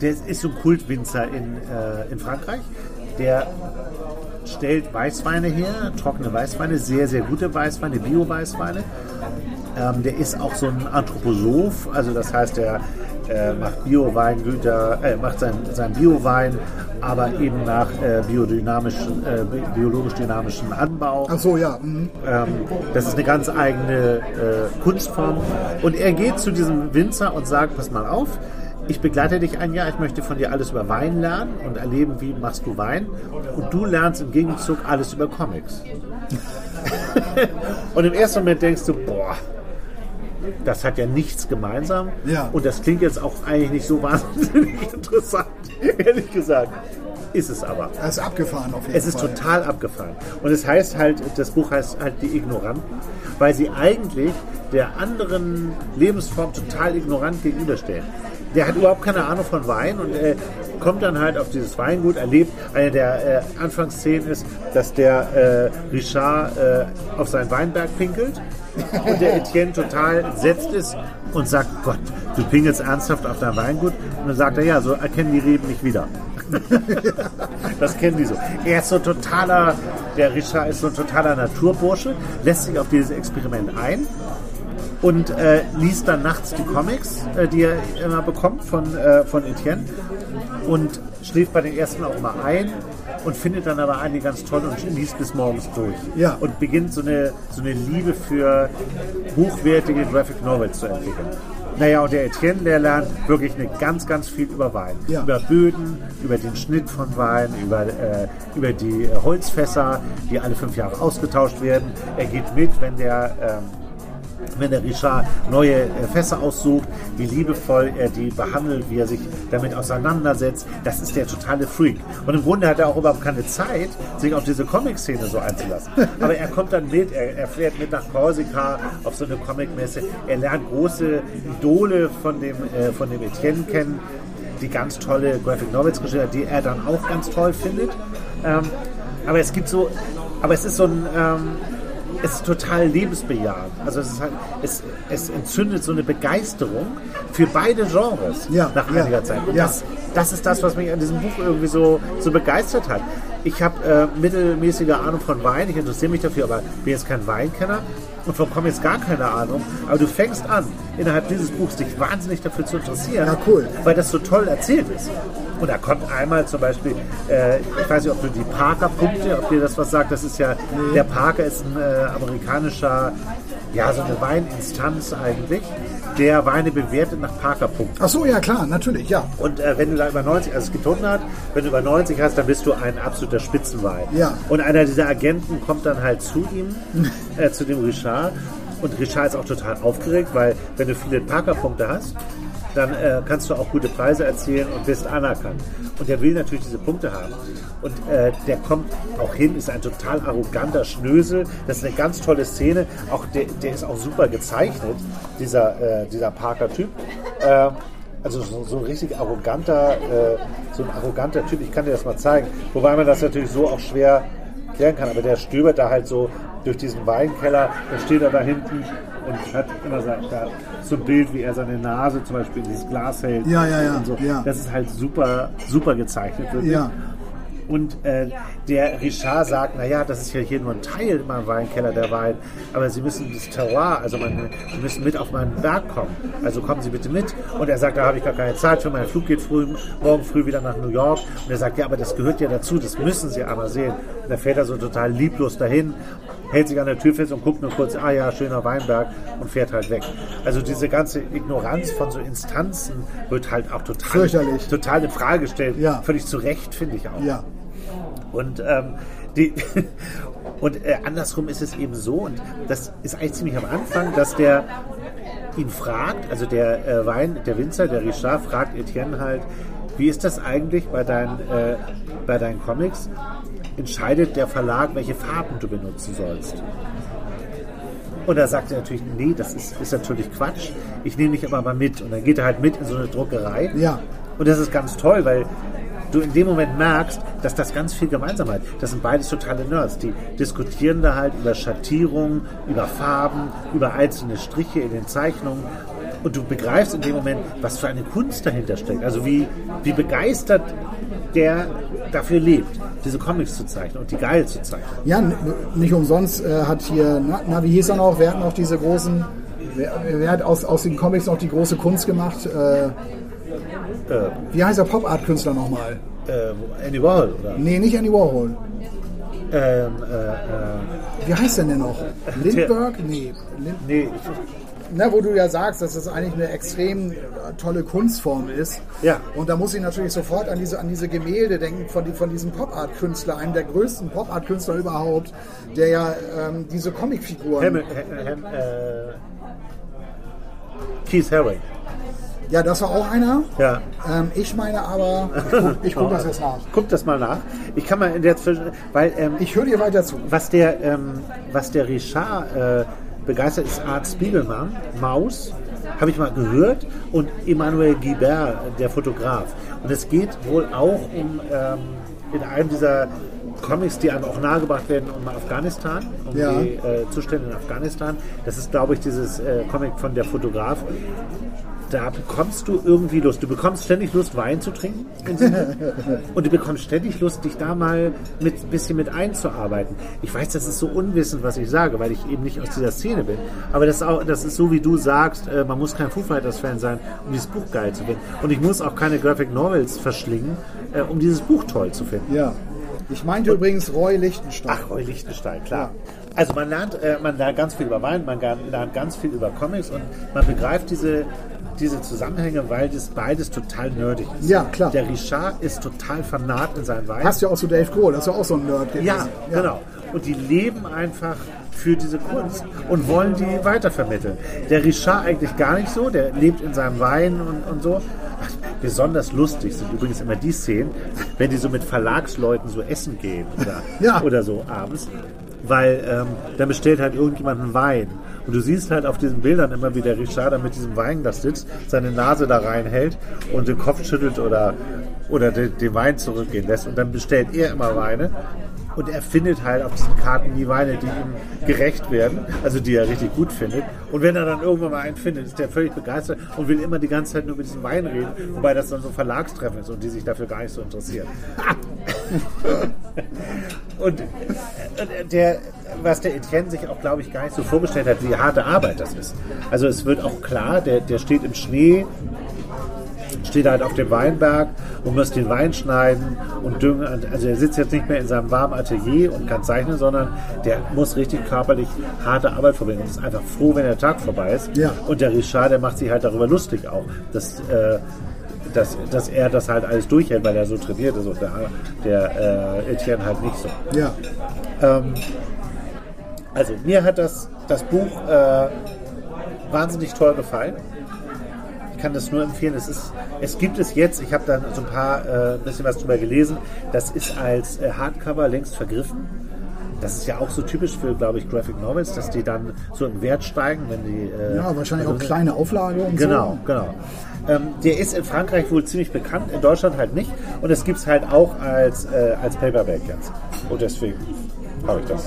der ist so ein Kultwinzer in, äh, in Frankreich, der stellt Weißweine her, trockene Weißweine, sehr, sehr gute Weißweine, Bio-Weißweine. Ähm, der ist auch so ein Anthroposoph, also das heißt, er äh, macht Bio-Weingüter, äh, macht sein, sein Bio-Wein, aber eben nach äh, biodynamischen, äh, bi- biologisch-dynamischen Anbau. Ach so, ja. mhm. Ähm, das ist eine ganz eigene äh, Kunstform. Und er geht zu diesem Winzer und sagt, pass mal auf, ich begleite dich ein Jahr, ich möchte von dir alles über Wein lernen und erleben, wie machst du Wein. Und du lernst im Gegenzug alles über Comics. und im ersten Moment denkst du, boah, das hat ja nichts gemeinsam. Ja. Und das klingt jetzt auch eigentlich nicht so wahnsinnig interessant, ehrlich gesagt. Ist es aber. Er ist abgefahren auf jeden Es ist Fall. total abgefahren. Und es heißt halt, das Buch heißt halt Die Ignoranten, weil sie eigentlich der anderen Lebensform total ignorant gegenüberstehen. Der hat überhaupt keine Ahnung von Wein und äh, kommt dann halt auf dieses Weingut, erlebt, eine der äh, Anfangsszenen ist, dass der äh, Richard äh, auf seinen Weinberg pinkelt und der Etienne total entsetzt ist und sagt, Gott, du pinkelst ernsthaft auf dein Weingut? Und dann sagt er, ja, so erkennen die Reben nicht wieder. Das kennen die so. Er ist so totaler, der Richard ist so ein totaler Naturbursche, lässt sich auf dieses Experiment ein und äh, liest dann nachts die Comics, äh, die er immer bekommt von, äh, von Etienne und schläft bei den ersten auch mal ein und findet dann aber einige ganz toll und liest bis morgens durch. Ja. Und beginnt so eine, so eine Liebe für hochwertige Graphic Novels zu entwickeln. Naja, und der Etienne, der lernt wirklich eine ganz, ganz viel über Wein. Ja. Über Böden, über den Schnitt von Wein, über, äh, über die Holzfässer, die alle fünf Jahre ausgetauscht werden. Er geht mit, wenn der, ähm, wenn der Richard neue äh, Fässer aussucht, wie liebevoll er die behandelt, wie er sich damit auseinandersetzt. Das ist der totale Freak. Und im Grunde hat er auch überhaupt keine Zeit, sich auf diese Comic-Szene so einzulassen. Aber er kommt dann mit, er, er fährt mit nach Korsika auf so eine Comic-Messe. Er lernt große Idole von dem, äh, von dem Etienne kennen, die ganz tolle Graphic Novels geschrieben die er dann auch ganz toll findet. Ähm, aber es gibt so, aber es ist so ein, ähm, es ist total lebensbejahend. Also es, ist halt, es, es entzündet so eine Begeisterung für beide Genres Ja, nach ja, einiger Zeit. Und ja. das, das ist das, was mich an diesem Buch irgendwie so, so begeistert hat. Ich habe äh, mittelmäßige Ahnung von Wein, ich interessiere mich dafür, aber bin jetzt kein Weinkenner und von Comics gar keine Ahnung. Aber du fängst an, innerhalb dieses Buchs dich wahnsinnig dafür zu interessieren, Ja, cool. weil das so toll erzählt ist. Und da kommt einmal zum Beispiel, äh, ich weiß nicht, ob du die Parker-Punkte, ob dir das was sagt, das ist ja, der Parker ist ein äh, amerikanischer, ja, so eine Weininstanz eigentlich, der Weine bewertet nach Parker-Punkten. Ach so, ja klar, natürlich, ja. Und äh, wenn du da über 90, also es gibt 100, wenn du über 90 hast, dann bist du ein absoluter Spitzenwein. Ja. Und einer dieser Agenten kommt dann halt zu ihm, äh, zu dem Richard. Und Richard ist auch total aufgeregt, weil wenn du viele Parker-Punkte hast, dann äh, kannst du auch gute Preise erzielen und bist anerkannt. Und der will natürlich diese Punkte haben. Und äh, der kommt auch hin, ist ein total arroganter Schnösel. Das ist eine ganz tolle Szene. Auch der, der ist auch super gezeichnet, dieser, äh, dieser Parker-Typ. Ähm, also so, so ein richtig arroganter, äh, so ein arroganter Typ. Ich kann dir das mal zeigen. Wobei man das natürlich so auch schwer klären kann. Aber der stöbert da halt so durch diesen Weinkeller. Da steht er da hinten und hat immer so, da, so ein Bild, wie er seine Nase zum Beispiel in dieses Glas hält. Ja, ja, ja, so. ja. Das ist halt super, super gezeichnet. Wirklich. Ja. Und äh, der Richard sagt, naja, das ist ja hier nur ein Teil in meinem Weinkeller der Wein, aber Sie müssen das Terroir, also meine, Sie müssen mit auf meinen Berg kommen. Also kommen Sie bitte mit. Und er sagt, da habe ich gar keine Zeit für, mein Flug geht früh, morgen früh wieder nach New York. Und er sagt, ja, aber das gehört ja dazu, das müssen Sie einmal sehen. Und da fährt er so total lieblos dahin, hält sich an der Tür fest und guckt nur kurz, ah ja, schöner Weinberg und fährt halt weg. Also diese ganze Ignoranz von so Instanzen wird halt auch total, total in Frage gestellt. Ja. Völlig zu Recht, finde ich auch. Ja. Und, ähm, die, und äh, andersrum ist es eben so, und das ist eigentlich ziemlich am Anfang, dass der ihn fragt, also der äh, Wein, der Winzer, der Richard, fragt Etienne halt, wie ist das eigentlich bei deinen, äh, bei deinen Comics? Entscheidet der Verlag, welche Farben du benutzen sollst? Und da sagt er natürlich, nee, das ist, ist natürlich Quatsch. Ich nehme dich aber mal mit. Und dann geht er halt mit in so eine Druckerei. Ja. Und das ist ganz toll, weil du in dem Moment merkst, dass das ganz viel gemeinsam hat. Das sind beides totale Nerds. Die diskutieren da halt über Schattierung, über Farben, über einzelne Striche in den Zeichnungen. Und du begreifst in dem Moment, was für eine Kunst dahinter steckt. Also wie, wie begeistert der dafür lebt, diese Comics zu zeichnen und die geil zu zeichnen. Ja, nicht umsonst äh, hat hier, na, na, wie hieß er noch? Wir hatten auch diese großen Wer, wer hat aus, aus den Comics noch die große Kunst gemacht? Äh, Äh, wie heißt der Pop-Art-Künstler nochmal? äh, Andy Warhol, oder? Nee, nicht Andy Warhol. Ähm, äh, äh, Wie heißt der denn noch? Lindbergh? Nee. Lind nee, Na, wo du ja sagst, dass das eigentlich eine extrem tolle Kunstform ist. Ja. Und da muss ich natürlich sofort an diese, an diese Gemälde denken von, die, von diesem Pop-Art-Künstler, einem der größten Pop-Art-Künstler überhaupt, der ja ähm, diese Comicfiguren. Hamil, Ham, Ham, äh, Keith Haring. Ja, das war auch einer. Ja. Ähm, ich meine aber, ich gucke guck das jetzt nach. Guck das mal nach. Ich kann mal in der Zwischen, weil ähm, Ich höre dir weiter zu. was der, ähm, was der Richard äh, begeistert ist, Art Spiegelmann, Maus, habe ich mal gehört, und Emmanuel Guibert, der Fotograf. Und es geht wohl auch um ähm, in einem dieser Comics, die einem auch nahegebracht werden, um Afghanistan, um Ja. die äh, Zustände in Afghanistan. Das ist, glaube ich, dieses äh, Comic von der Fotograf. Da bekommst du irgendwie Lust. Du bekommst ständig Lust, Wein zu trinken. Und du bekommst ständig Lust, dich da mal mit ein bisschen mit einzuarbeiten. Ich weiß, das ist so unwissend, was ich sage, weil ich eben nicht aus dieser Szene bin. Aber das ist, auch, das ist so, wie du sagst, äh, man muss kein Foo Fighters-Fan sein, um dieses Buch geil zu finden. Und ich muss auch keine Graphic Novels verschlingen, äh, um dieses Buch toll zu finden. Ja. Ich meinte übrigens Roy Lichtenstein. Ach, Roy Lichtenstein, klar. Also man lernt, äh, man lernt ganz viel über Wein, man lernt ganz viel über Comics und man begreift diese, diese Zusammenhänge, weil das beides total nerdig ist. Ja, klar. Der Richard ist total fanat in seinen Wein. Passt ja auch zu Dave Grohl, das ist ja auch so ein Nerd gewesen. Ja, genau. Und die leben einfach für diese Kunst und wollen die weitervermitteln. Der Richard eigentlich gar nicht so, der lebt in seinem Wein und, und so. Ach, besonders lustig sind übrigens immer die Szenen, wenn die so mit Verlagsleuten so essen gehen oder, Ja. oder so abends. Weil ähm, dann bestellt halt irgendjemand einen Wein. Und du siehst halt auf diesen Bildern immer, wie der Richard da mit diesem Weinglas sitzt, seine Nase da reinhält und den Kopf schüttelt oder, oder den, den Wein zurückgehen lässt. Und dann bestellt er immer Weine. Und er findet halt auf diesen Karten die Weine, die ihm gerecht werden, also die er richtig gut findet. Und wenn er dann irgendwann mal einen findet, ist der völlig begeistert und will immer die ganze Zeit nur mit diesem Wein reden, wobei das dann so Verlagstreffen ist und die sich dafür gar nicht so interessieren. und der, was der Etienne sich auch, glaube ich, gar nicht so vorgestellt hat, wie harte Arbeit das ist. Also es wird auch klar, der, der steht im Schnee, steht halt auf dem Weinberg und muss den Wein schneiden und düngen. Also er sitzt jetzt nicht mehr in seinem warmen Atelier und kann zeichnen, sondern der muss richtig körperlich harte Arbeit verbringen und ist einfach froh, wenn der Tag vorbei ist. Ja. Und der Richard, der macht sich halt darüber lustig auch, dass, äh, dass, dass er das halt alles durchhält, weil er so trainiert ist und der, der äh, Etienne halt nicht so. Ja. Ähm, also mir hat das, das Buch äh, wahnsinnig toll gefallen. Ich kann das nur empfehlen. Es, ist, es gibt es jetzt, ich habe da so ein paar äh, bisschen was drüber gelesen, das ist als äh, Hardcover längst vergriffen. Das ist ja auch so typisch für, glaube ich, Graphic Novels, dass die dann so im Wert steigen, wenn die. Äh, ja, wahrscheinlich auch also- kleine Auflage und Genau, so. genau. Ähm, der ist in Frankreich wohl ziemlich bekannt, in Deutschland halt nicht. Und es gibt es halt auch als, äh, als Paperback jetzt. Und deswegen habe ich das.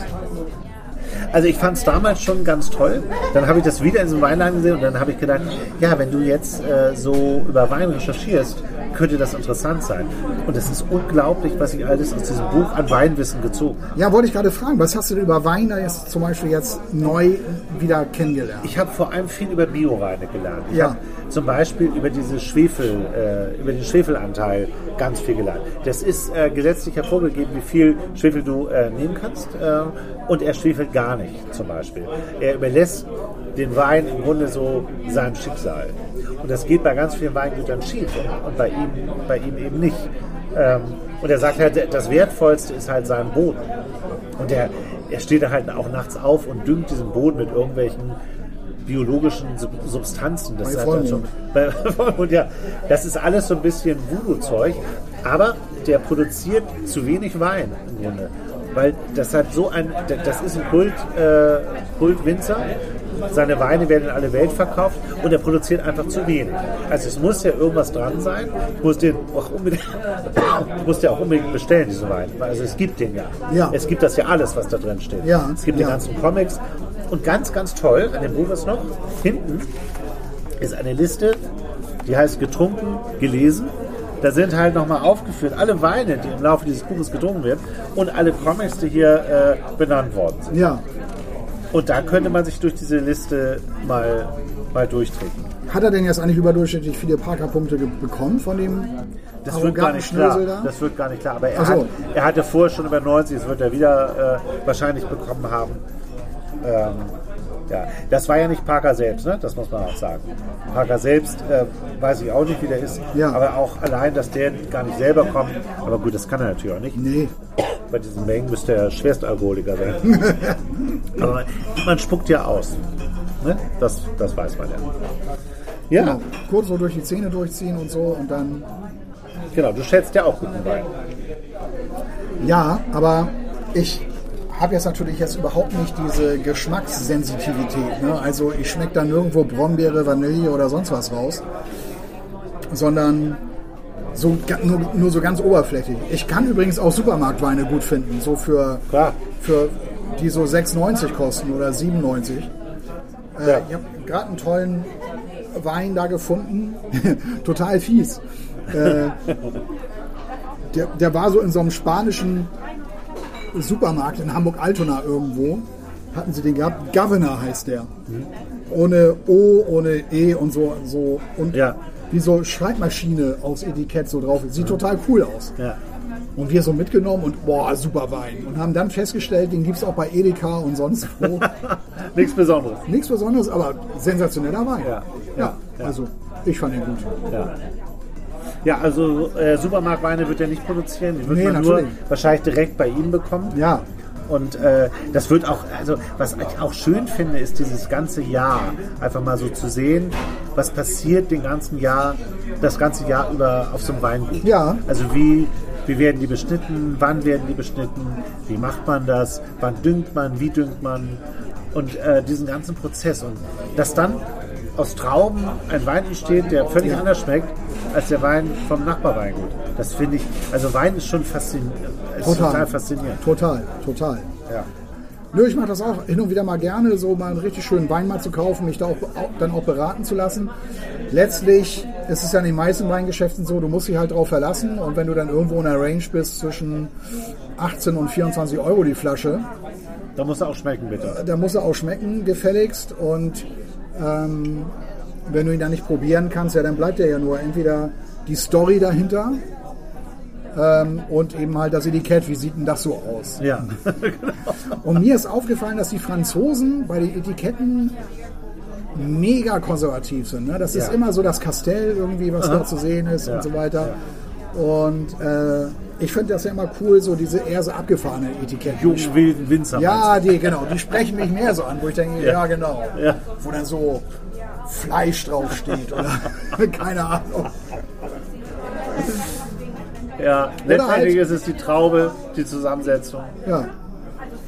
Also ich fand es damals schon ganz toll. Dann habe ich das wieder in so einem Weinladen gesehen und dann habe ich gedacht, ja, wenn du jetzt äh, so über Wein recherchierst, könnte das interessant sein. Und es ist unglaublich, was ich alles aus diesem Buch an Weinwissen gezogen habe. Ja, wollte ich gerade fragen, was hast du denn über Weine jetzt zum Beispiel jetzt neu wieder kennengelernt? Ich habe vor allem viel über Bioweine gelernt. Ich Ja. zum Beispiel über diese Schwefel, äh, über den Schwefelanteil ganz viel gelernt. Das ist äh, gesetzlich hervorgegeben, wie viel Schwefel du äh, nehmen kannst. Äh, und er schwefelt gar nicht, zum Beispiel. Er überlässt den Wein im Grunde so seinem Schicksal. Und das geht bei ganz vielen Weingütern schief und, und bei, ihm, bei ihm eben nicht. Ähm, und er sagt halt, das Wertvollste ist halt sein Boden. Und er, er steht da halt auch nachts auf und düngt diesen Boden mit irgendwelchen biologischen Sub- Substanzen. Das Bei ist halt dann schon, bei Vollmond, ja. Das ist alles so ein bisschen Voodoo-Zeug. Aber der produziert zu wenig Wein im Grunde. Weil das hat so ein, das ist ein Kult, äh, Kultwinzer. Seine Weine werden in alle Welt verkauft und er produziert einfach zu wenig. Also es muss ja irgendwas dran sein. Ich muss den auch unbedingt, muss den auch unbedingt bestellen, diesen Wein. Also es gibt den ja. Ja. Es gibt das ja alles, was da drin steht. Ja, Es gibt ja. die ganzen Comics. Und ganz, ganz toll, an dem Buch ist noch, hinten ist eine Liste, die heißt getrunken, gelesen. Da sind halt nochmal aufgeführt alle Weine, die im Laufe dieses Buches getrunken werden und alle Comics, die hier äh, benannt worden sind. Ja, Und da könnte man sich durch diese Liste mal, mal durchtreten. Hat er denn jetzt eigentlich überdurchschnittlich viele Parker-Punkte bekommen von dem Das wird gar nicht klar. Da? Das wird gar nicht klar. Aber er, so. hat, er hatte vorher schon über 90, das wird er wieder äh, wahrscheinlich bekommen haben. Ähm, ja, das war ja nicht Parker selbst, ne? das muss man auch sagen. Parker selbst äh, weiß ich auch nicht, wie der ist, Ja. aber auch allein, dass der gar nicht selber kommt. Aber gut, das kann er natürlich auch nicht. Nee. Bei diesen Mengen müsste er Schwerstalkoholiker sein. aber man spuckt ja aus. Ne? Das, das weiß man ja. Ja, Genau. Kurz so durch die Zähne durchziehen und so und dann. genau, du schätzt ja auch guten Wein. Ja, aber ich habe jetzt natürlich jetzt überhaupt nicht diese Geschmackssensitivität. Ne? Also ich schmecke da nirgendwo Brombeere, Vanille oder sonst was raus, sondern so, nur, nur so ganz oberflächlich. Ich kann übrigens auch Supermarktweine gut finden, so für, Klar. für die so 6,90 kosten oder 7,90. Äh, Ja. Ich habe gerade einen tollen Wein da gefunden, total fies. Äh, der, der war so in so einem spanischen Supermarkt in Hamburg-Altona irgendwo. Hatten sie den gehabt? Governor heißt der. Ohne O, ohne E und so. so und Ja. wie so Schreibmaschine aufs Etikett so drauf. Sieht total cool aus. Ja. Und wir so mitgenommen und boah, super Wein. Und haben dann festgestellt, den gibt es auch bei Edeka und sonst wo. Nichts Besonderes. Nichts Besonderes, aber sensationeller Wein. Ja. ja, also ich fand ihn gut. Ja. Ja, also äh, Supermarktweine wird er nicht produzieren. Die wird Nee, man nur natürlich. wahrscheinlich direkt bei ihm bekommen. Ja, Und äh, das wird auch, also was ich auch schön finde, ist dieses ganze Jahr einfach mal so zu sehen, was passiert den ganzen Jahr, das ganze Jahr über auf so einem Weingut. Ja. Also wie, wie werden die beschnitten, wann werden die beschnitten, wie macht man das, wann düngt man, wie düngt man und äh, diesen ganzen Prozess. Und dass dann aus Trauben ein Wein entsteht, der völlig Ja. anders schmeckt als der Wein vom Nachbarweingut. Das finde ich, also Wein ist schon faszinierend, Total. total faszinierend. total, total. Ja. Nö, ich mache das auch hin und wieder mal gerne, so mal einen richtig schönen Wein mal zu kaufen, mich da auch, auch dann auch beraten zu lassen. Letztlich ist es ja in den meisten Weingeschäften so, du musst dich halt drauf verlassen und wenn du dann irgendwo in der Range bist zwischen 18 und 24 Euro die Flasche, Da muss er auch schmecken, bitte. da muss er auch schmecken, gefälligst und ähm, wenn du ihn dann nicht probieren kannst, ja, dann bleibt er ja nur entweder die Story dahinter ähm, und eben halt das Etikett, wie sieht denn das so aus? Ja. Und mir ist aufgefallen, dass die Franzosen bei den Etiketten mega konservativ sind. Ne? Das ist Ja. immer so das Kastell irgendwie, was da zu sehen ist Ja. und so weiter. Und äh, ich finde das ja immer cool, so diese eher so abgefahrene Etiketten. Jungen wilden Winzer. Ja, die, genau, die sprechen mich mehr so an, wo ich denke, ja, Ja. genau. Ja. Wo dann so Fleisch draufsteht oder keine Ahnung. ja. Letztendlich halt- ist es die Traube, die Zusammensetzung. Ja.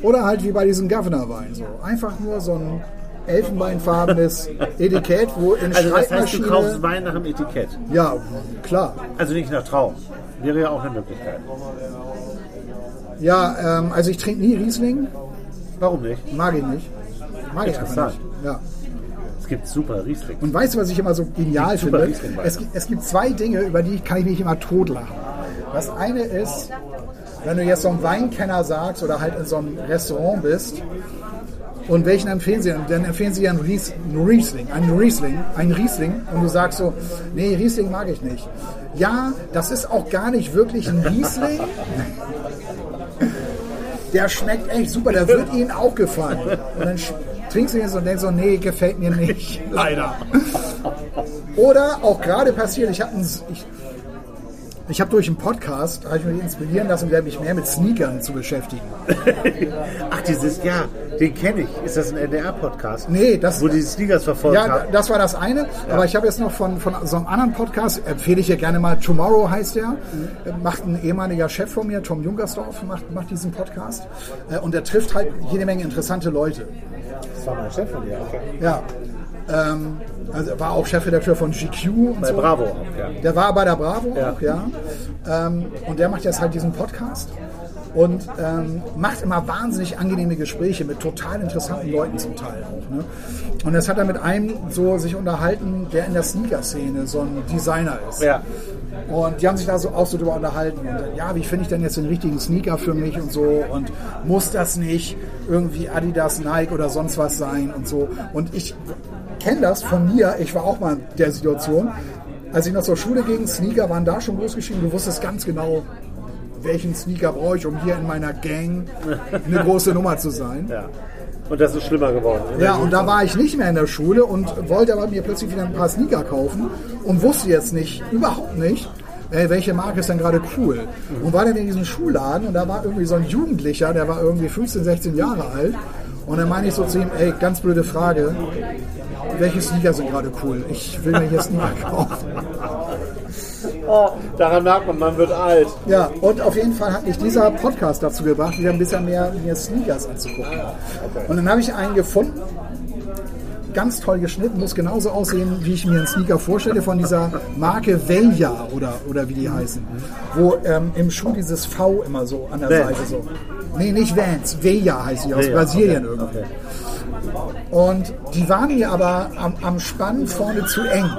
Oder halt wie bei diesem Governor-Wein. So. Einfach nur so ein elfenbeinfarbenes Etikett, wo in Also das heißt, du kaufst Wein nach dem Etikett. ja, klar. Also nicht nach Trauben. Wäre ja auch eine Möglichkeit. Ja, ähm, also ich trinke nie Riesling. Warum nicht? Mag ich nicht. Mag ich einfach Interessant. nicht. Ja. Es gibt super Riesling. Und weißt du, was ich immer so genial finde? Es, gibt- es gibt zwei Dinge, über die kann ich mich immer totlachen. Das eine ist, wenn du jetzt so einem Weinkenner sagst oder halt in so einem Restaurant bist und welchen empfehlen sie? Dann empfehlen sie ja einen einen Riesling, einen Riesling, einen Riesling und du sagst so, nee, Riesling mag ich nicht. Ja, das ist auch gar nicht wirklich ein Riesling. Der schmeckt echt super, der wird Ihnen auch gefallen. Und dann trinkst du ihn so und denkst so, nee, gefällt mir nicht. Leider. Oder auch gerade passiert, ich habe ich, ich hab durch einen Podcast, habe ich mich inspirieren lassen, mich mehr mit Sneakern zu beschäftigen. Ach, dieses, ja, den kenne ich. Ist das ein NDR-Podcast? Nee, das- Wo die Sneakers verfolgt Ja, haben? das war das eine. Aber ich habe jetzt noch von, von so einem anderen Podcast, empfehle ich ja gerne mal, Tomorrow heißt der, macht ein ehemaliger Chef von mir, Tom Jungersdorf, macht, macht diesen Podcast. Äh, Und der trifft halt jede Menge interessante Leute. Das war mein Chef von dir, okay. Ja. Ähm, also er war auch Chefredakteur von GQ und Bei so. Bravo auch, ja. Der war bei der Bravo Ja. auch, ja. Ähm, und der macht jetzt halt diesen Podcast und ähm, macht immer wahnsinnig angenehme Gespräche mit total interessanten Leuten zum Teil auch. Ne? Und das hat er mit einem so sich unterhalten, der in der Sneaker-Szene so ein Designer ist. Ja. Und die haben sich da so auch so drüber unterhalten. Und ja, wie finde ich denn jetzt den richtigen Sneaker für mich und so? Und muss das nicht irgendwie Adidas, Nike oder sonst was sein und so? Und ich kenne das von mir. Ich war auch mal in der Situation. Als ich noch zur Schule ging, Sneaker waren da schon groß geschrieben. Du wusstest ganz genau, welchen Sneaker brauche ich, um hier in meiner Gang eine große Nummer zu sein. Ja. Und das ist schlimmer geworden. ne? Ja, und da war ich nicht mehr in der Schule und wollte aber mir plötzlich wieder ein paar Sneaker kaufen und wusste jetzt nicht, überhaupt nicht, welche Marke ist denn gerade cool. Und war dann in diesem Schulladen und da war irgendwie so ein Jugendlicher, der war irgendwie 15, 16 Jahre alt. Und dann meine ich so zu ihm, ey, ganz blöde Frage, welche Sneaker sind gerade cool? Ich will mir hier Sneaker kaufen. Oh, daran merkt man, man wird alt. Ja, und auf jeden Fall hat mich dieser Podcast dazu gebracht, wieder ein bisschen mehr mir Sneakers anzugucken. Und dann habe ich einen gefunden, ganz toll geschnitten, muss genauso aussehen, wie ich mir einen Sneaker vorstelle, von dieser Marke Veja oder, oder wie die heißen. Wo ähm, im Schuh dieses V immer so an der Vans. Seite so. Nee, nicht Vans, Veja heißt die, aus Veja, Brasilien okay, irgendwie. okay. Und die waren mir aber am, am Spann vorne zu eng.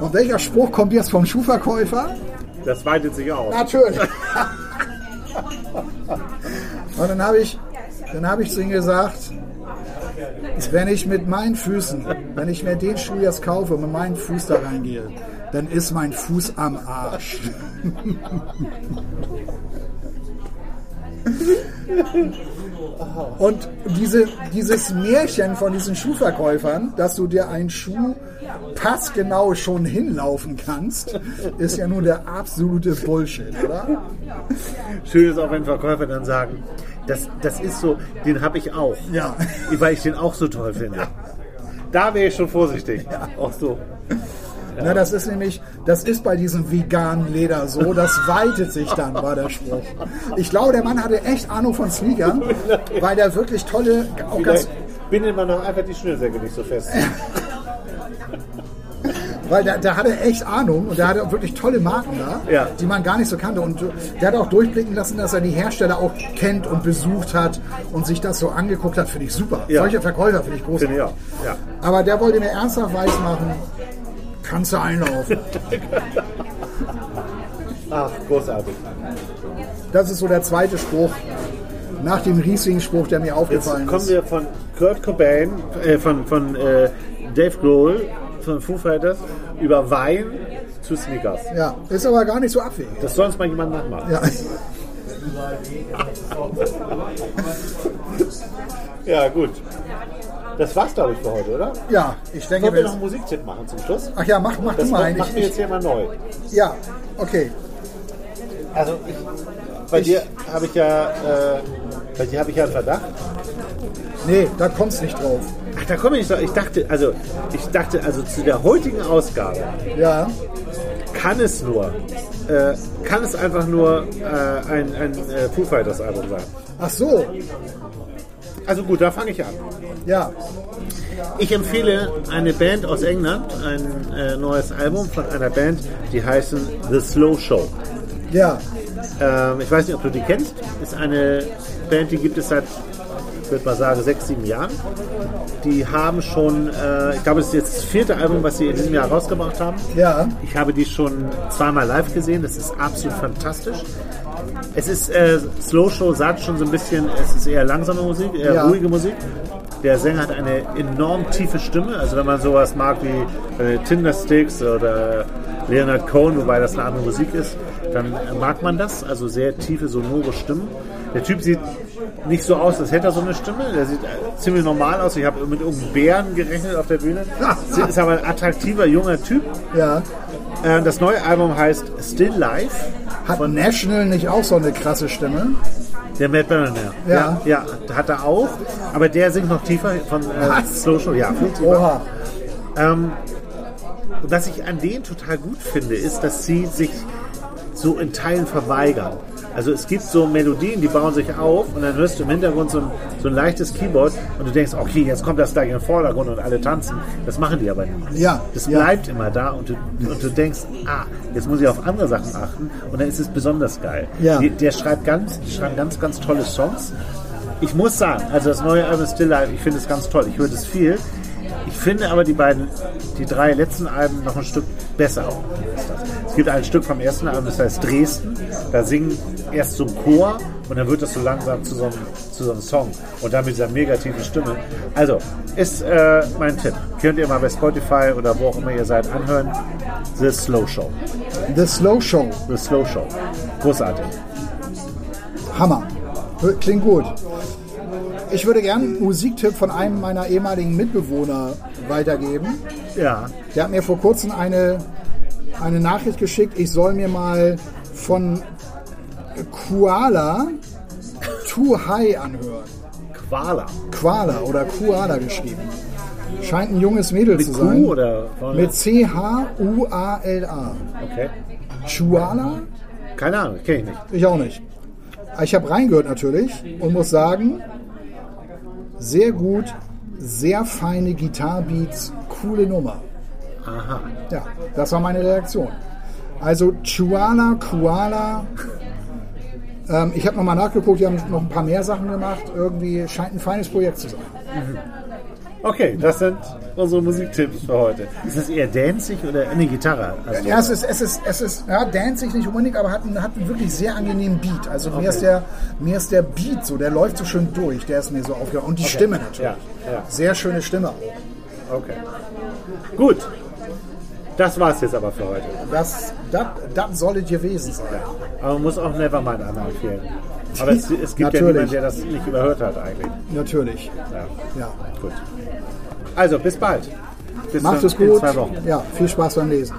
Und welcher Spruch kommt jetzt vom Schuhverkäufer? Das weitet sich aus. Natürlich. Und dann habe ich, dann habe ich zu ihm gesagt, wenn ich mit meinen Füßen, wenn ich mir den Schuh jetzt kaufe und mit meinem Fuß da reingehe, dann ist mein Fuß am Arsch. Und diese, dieses Märchen von diesen Schuhverkäufern, dass du dir einen Schuh passgenau schon hinlaufen kannst, ist ja nur der absolute Bullshit, oder? Schön ist auch, wenn Verkäufer dann sagen, das, das ist so, den habe ich auch. Ja. Weil ich den auch so toll finde. Da wäre ich schon vorsichtig. Auch so. Na, das ist nämlich, das ist bei diesem veganen Leder so, das weitet sich dann, war der Spruch. Ich glaube, der Mann hatte echt Ahnung von Sneakern, weil der wirklich tolle, auch ganz, bindet man noch einfach die Schnürsenkel nicht so fest. weil der, der hatte echt Ahnung und der hatte auch wirklich tolle Marken da, Ja. die man gar nicht so kannte. Und der hat auch durchblicken lassen, dass er die Hersteller auch kennt und besucht hat und sich das so angeguckt hat, finde ich super. Ja. Solche Verkäufer finde ich großartig. Finde ich. Ja. Aber der wollte mir ernsthaft weismachen, kannst du einlaufen. Ach, großartig. Das ist so der zweite Spruch nach dem Riesling-Spruch, der mir Jetzt aufgefallen kommen ist. wir von Kurt Cobain, äh, von, von äh, Dave Grohl, von Foo Fighters, über Wein zu Sneakers. Ja, ist aber gar nicht so abwegig. Das soll uns mal jemand nachmachen. Ja. Ja, gut. Das war's, glaube ich, für heute, oder? ja, ich denke, Wollen wir wir noch einen Musiktipp machen zum Schluss? Ach ja, mach, mach du Das mal machen einen. wir Ich, jetzt ich, hier mal neu. ja, okay. Also ich, bei dir habe ich ja, äh, bei dir habe ich ja einen Verdacht. Nee, da kommt's nicht drauf. Ach, da komme ich nicht. drauf. Ich dachte, also ich dachte, also zu der heutigen Ausgabe Ja, kann es nur, äh, kann es einfach nur äh, ein, ein äh, Foo Fighters Album sein. ach so, Also gut, da fange ich an. ja, Ich empfehle eine Band aus England, ein äh, neues Album von einer Band, die heißen The Slow Show. ja, Ähm, ich weiß nicht, ob du die kennst. Ist eine Band, die gibt es seit, würde mal sagen, sechs, sieben Jahren. Die haben schon, äh, ich glaube, es ist jetzt das vierte Album, was sie in diesem Jahr rausgebracht haben. ja, Ich habe die schon zweimal live gesehen. Das ist absolut fantastisch. Es ist äh, Slow Show, sagt schon so ein bisschen, es ist eher langsame Musik, eher Ja. ruhige Musik. Der Sänger hat eine enorm tiefe Stimme. Also wenn man sowas mag wie äh, Tinder Sticks oder Leonard Cohen, wobei das eine andere Musik ist, dann mag man das. Also sehr tiefe, sonore Stimmen. Der Typ sieht nicht so aus, als hätte er so eine Stimme. Der sieht äh, ziemlich normal aus. Ich habe mit irgendeinem Bären gerechnet auf der Bühne. Ist aber ein attraktiver, junger Typ. ja. Äh, Das neue Album heißt Still Life, Hat National nicht auch so eine krasse Stimme? der Matt Berninger. Ja. ja, hat er auch, aber der singt noch tiefer von äh, Show. Ja, viel tiefer. Oha. Ähm, was ich an denen total gut finde, ist, dass sie sich so in Teilen verweigern. Also es gibt so Melodien, die bauen sich auf und dann hörst du im Hintergrund so ein, so ein leichtes Keyboard und du denkst, okay, jetzt kommt das gleich in den Vordergrund und alle tanzen. Das machen die aber nicht. Ja, Das ja. bleibt immer da und du, und du denkst, ah, jetzt muss ich auf andere Sachen achten und dann ist es besonders geil. Ja. Die, der schreibt ganz, die schreiben ganz, ganz tolle Songs. Ich muss sagen, also das neue Album Still Life, ich finde es ganz toll. Ich höre das viel. Ich finde aber die beiden, die drei letzten Alben noch ein Stück besser. Es gibt ein Stück vom ersten Album, das heißt Dresden. Da singen erst so ein Chor und dann wird das so langsam zu so einem, zu so einem Song. Und dann mit dieser negativen Stimme. Also, ist äh, mein Tipp. Könnt ihr mal bei Spotify oder wo auch immer ihr seid anhören. The Slow Show. The Slow Show. The Slow Show. Großartig. Hammer. Klingt gut. Ich würde gern einen Musiktipp von einem meiner ehemaligen Mitbewohner weitergeben. Ja. Der hat mir vor kurzem eine, eine Nachricht geschickt, ich soll mir mal von Koala Too High anhören. Koala. Koala oder Koala geschrieben. Scheint ein junges Mädel Mit zu sein. Q oder? Mit C-H-U-A-L-A. Okay. Chuala? Keine Ahnung, kenne ich nicht. Ich auch nicht. Ich habe reingehört natürlich und muss sagen, sehr gut, sehr feine Gitarbeats, coole Nummer. Aha. Ja, das war meine Reaktion. Also Chuala, Koala. Ähm, ich habe nochmal nachgeguckt, die haben noch ein paar mehr Sachen gemacht. Irgendwie scheint ein feines Projekt zu sein. Okay, das sind unsere Musiktipps für heute. Ist das eher danzig oder eine Gitarre? hast du Ja, es ist, es ist, es ist, ja, dancing nicht unbedingt, aber hat einen, hat einen wirklich sehr angenehmen Beat. Also mir, ist der, mir ist der Beat so, der läuft so schön durch, der ist mir so aufgehört. Und die Stimme natürlich. Ja, ja. Sehr schöne Stimme auch. Okay. Gut. Das war's jetzt aber für heute. Das, das, das soll es gewesen sein. Aber man muss auch Nevermind anempfehlen. Aber es, es gibt ja niemanden, der das nicht überhört hat eigentlich. Natürlich. Ja, Ja. gut. Also, bis bald. Bis Macht es in gut. zwei Wochen. Ja, viel Spaß beim Lesen.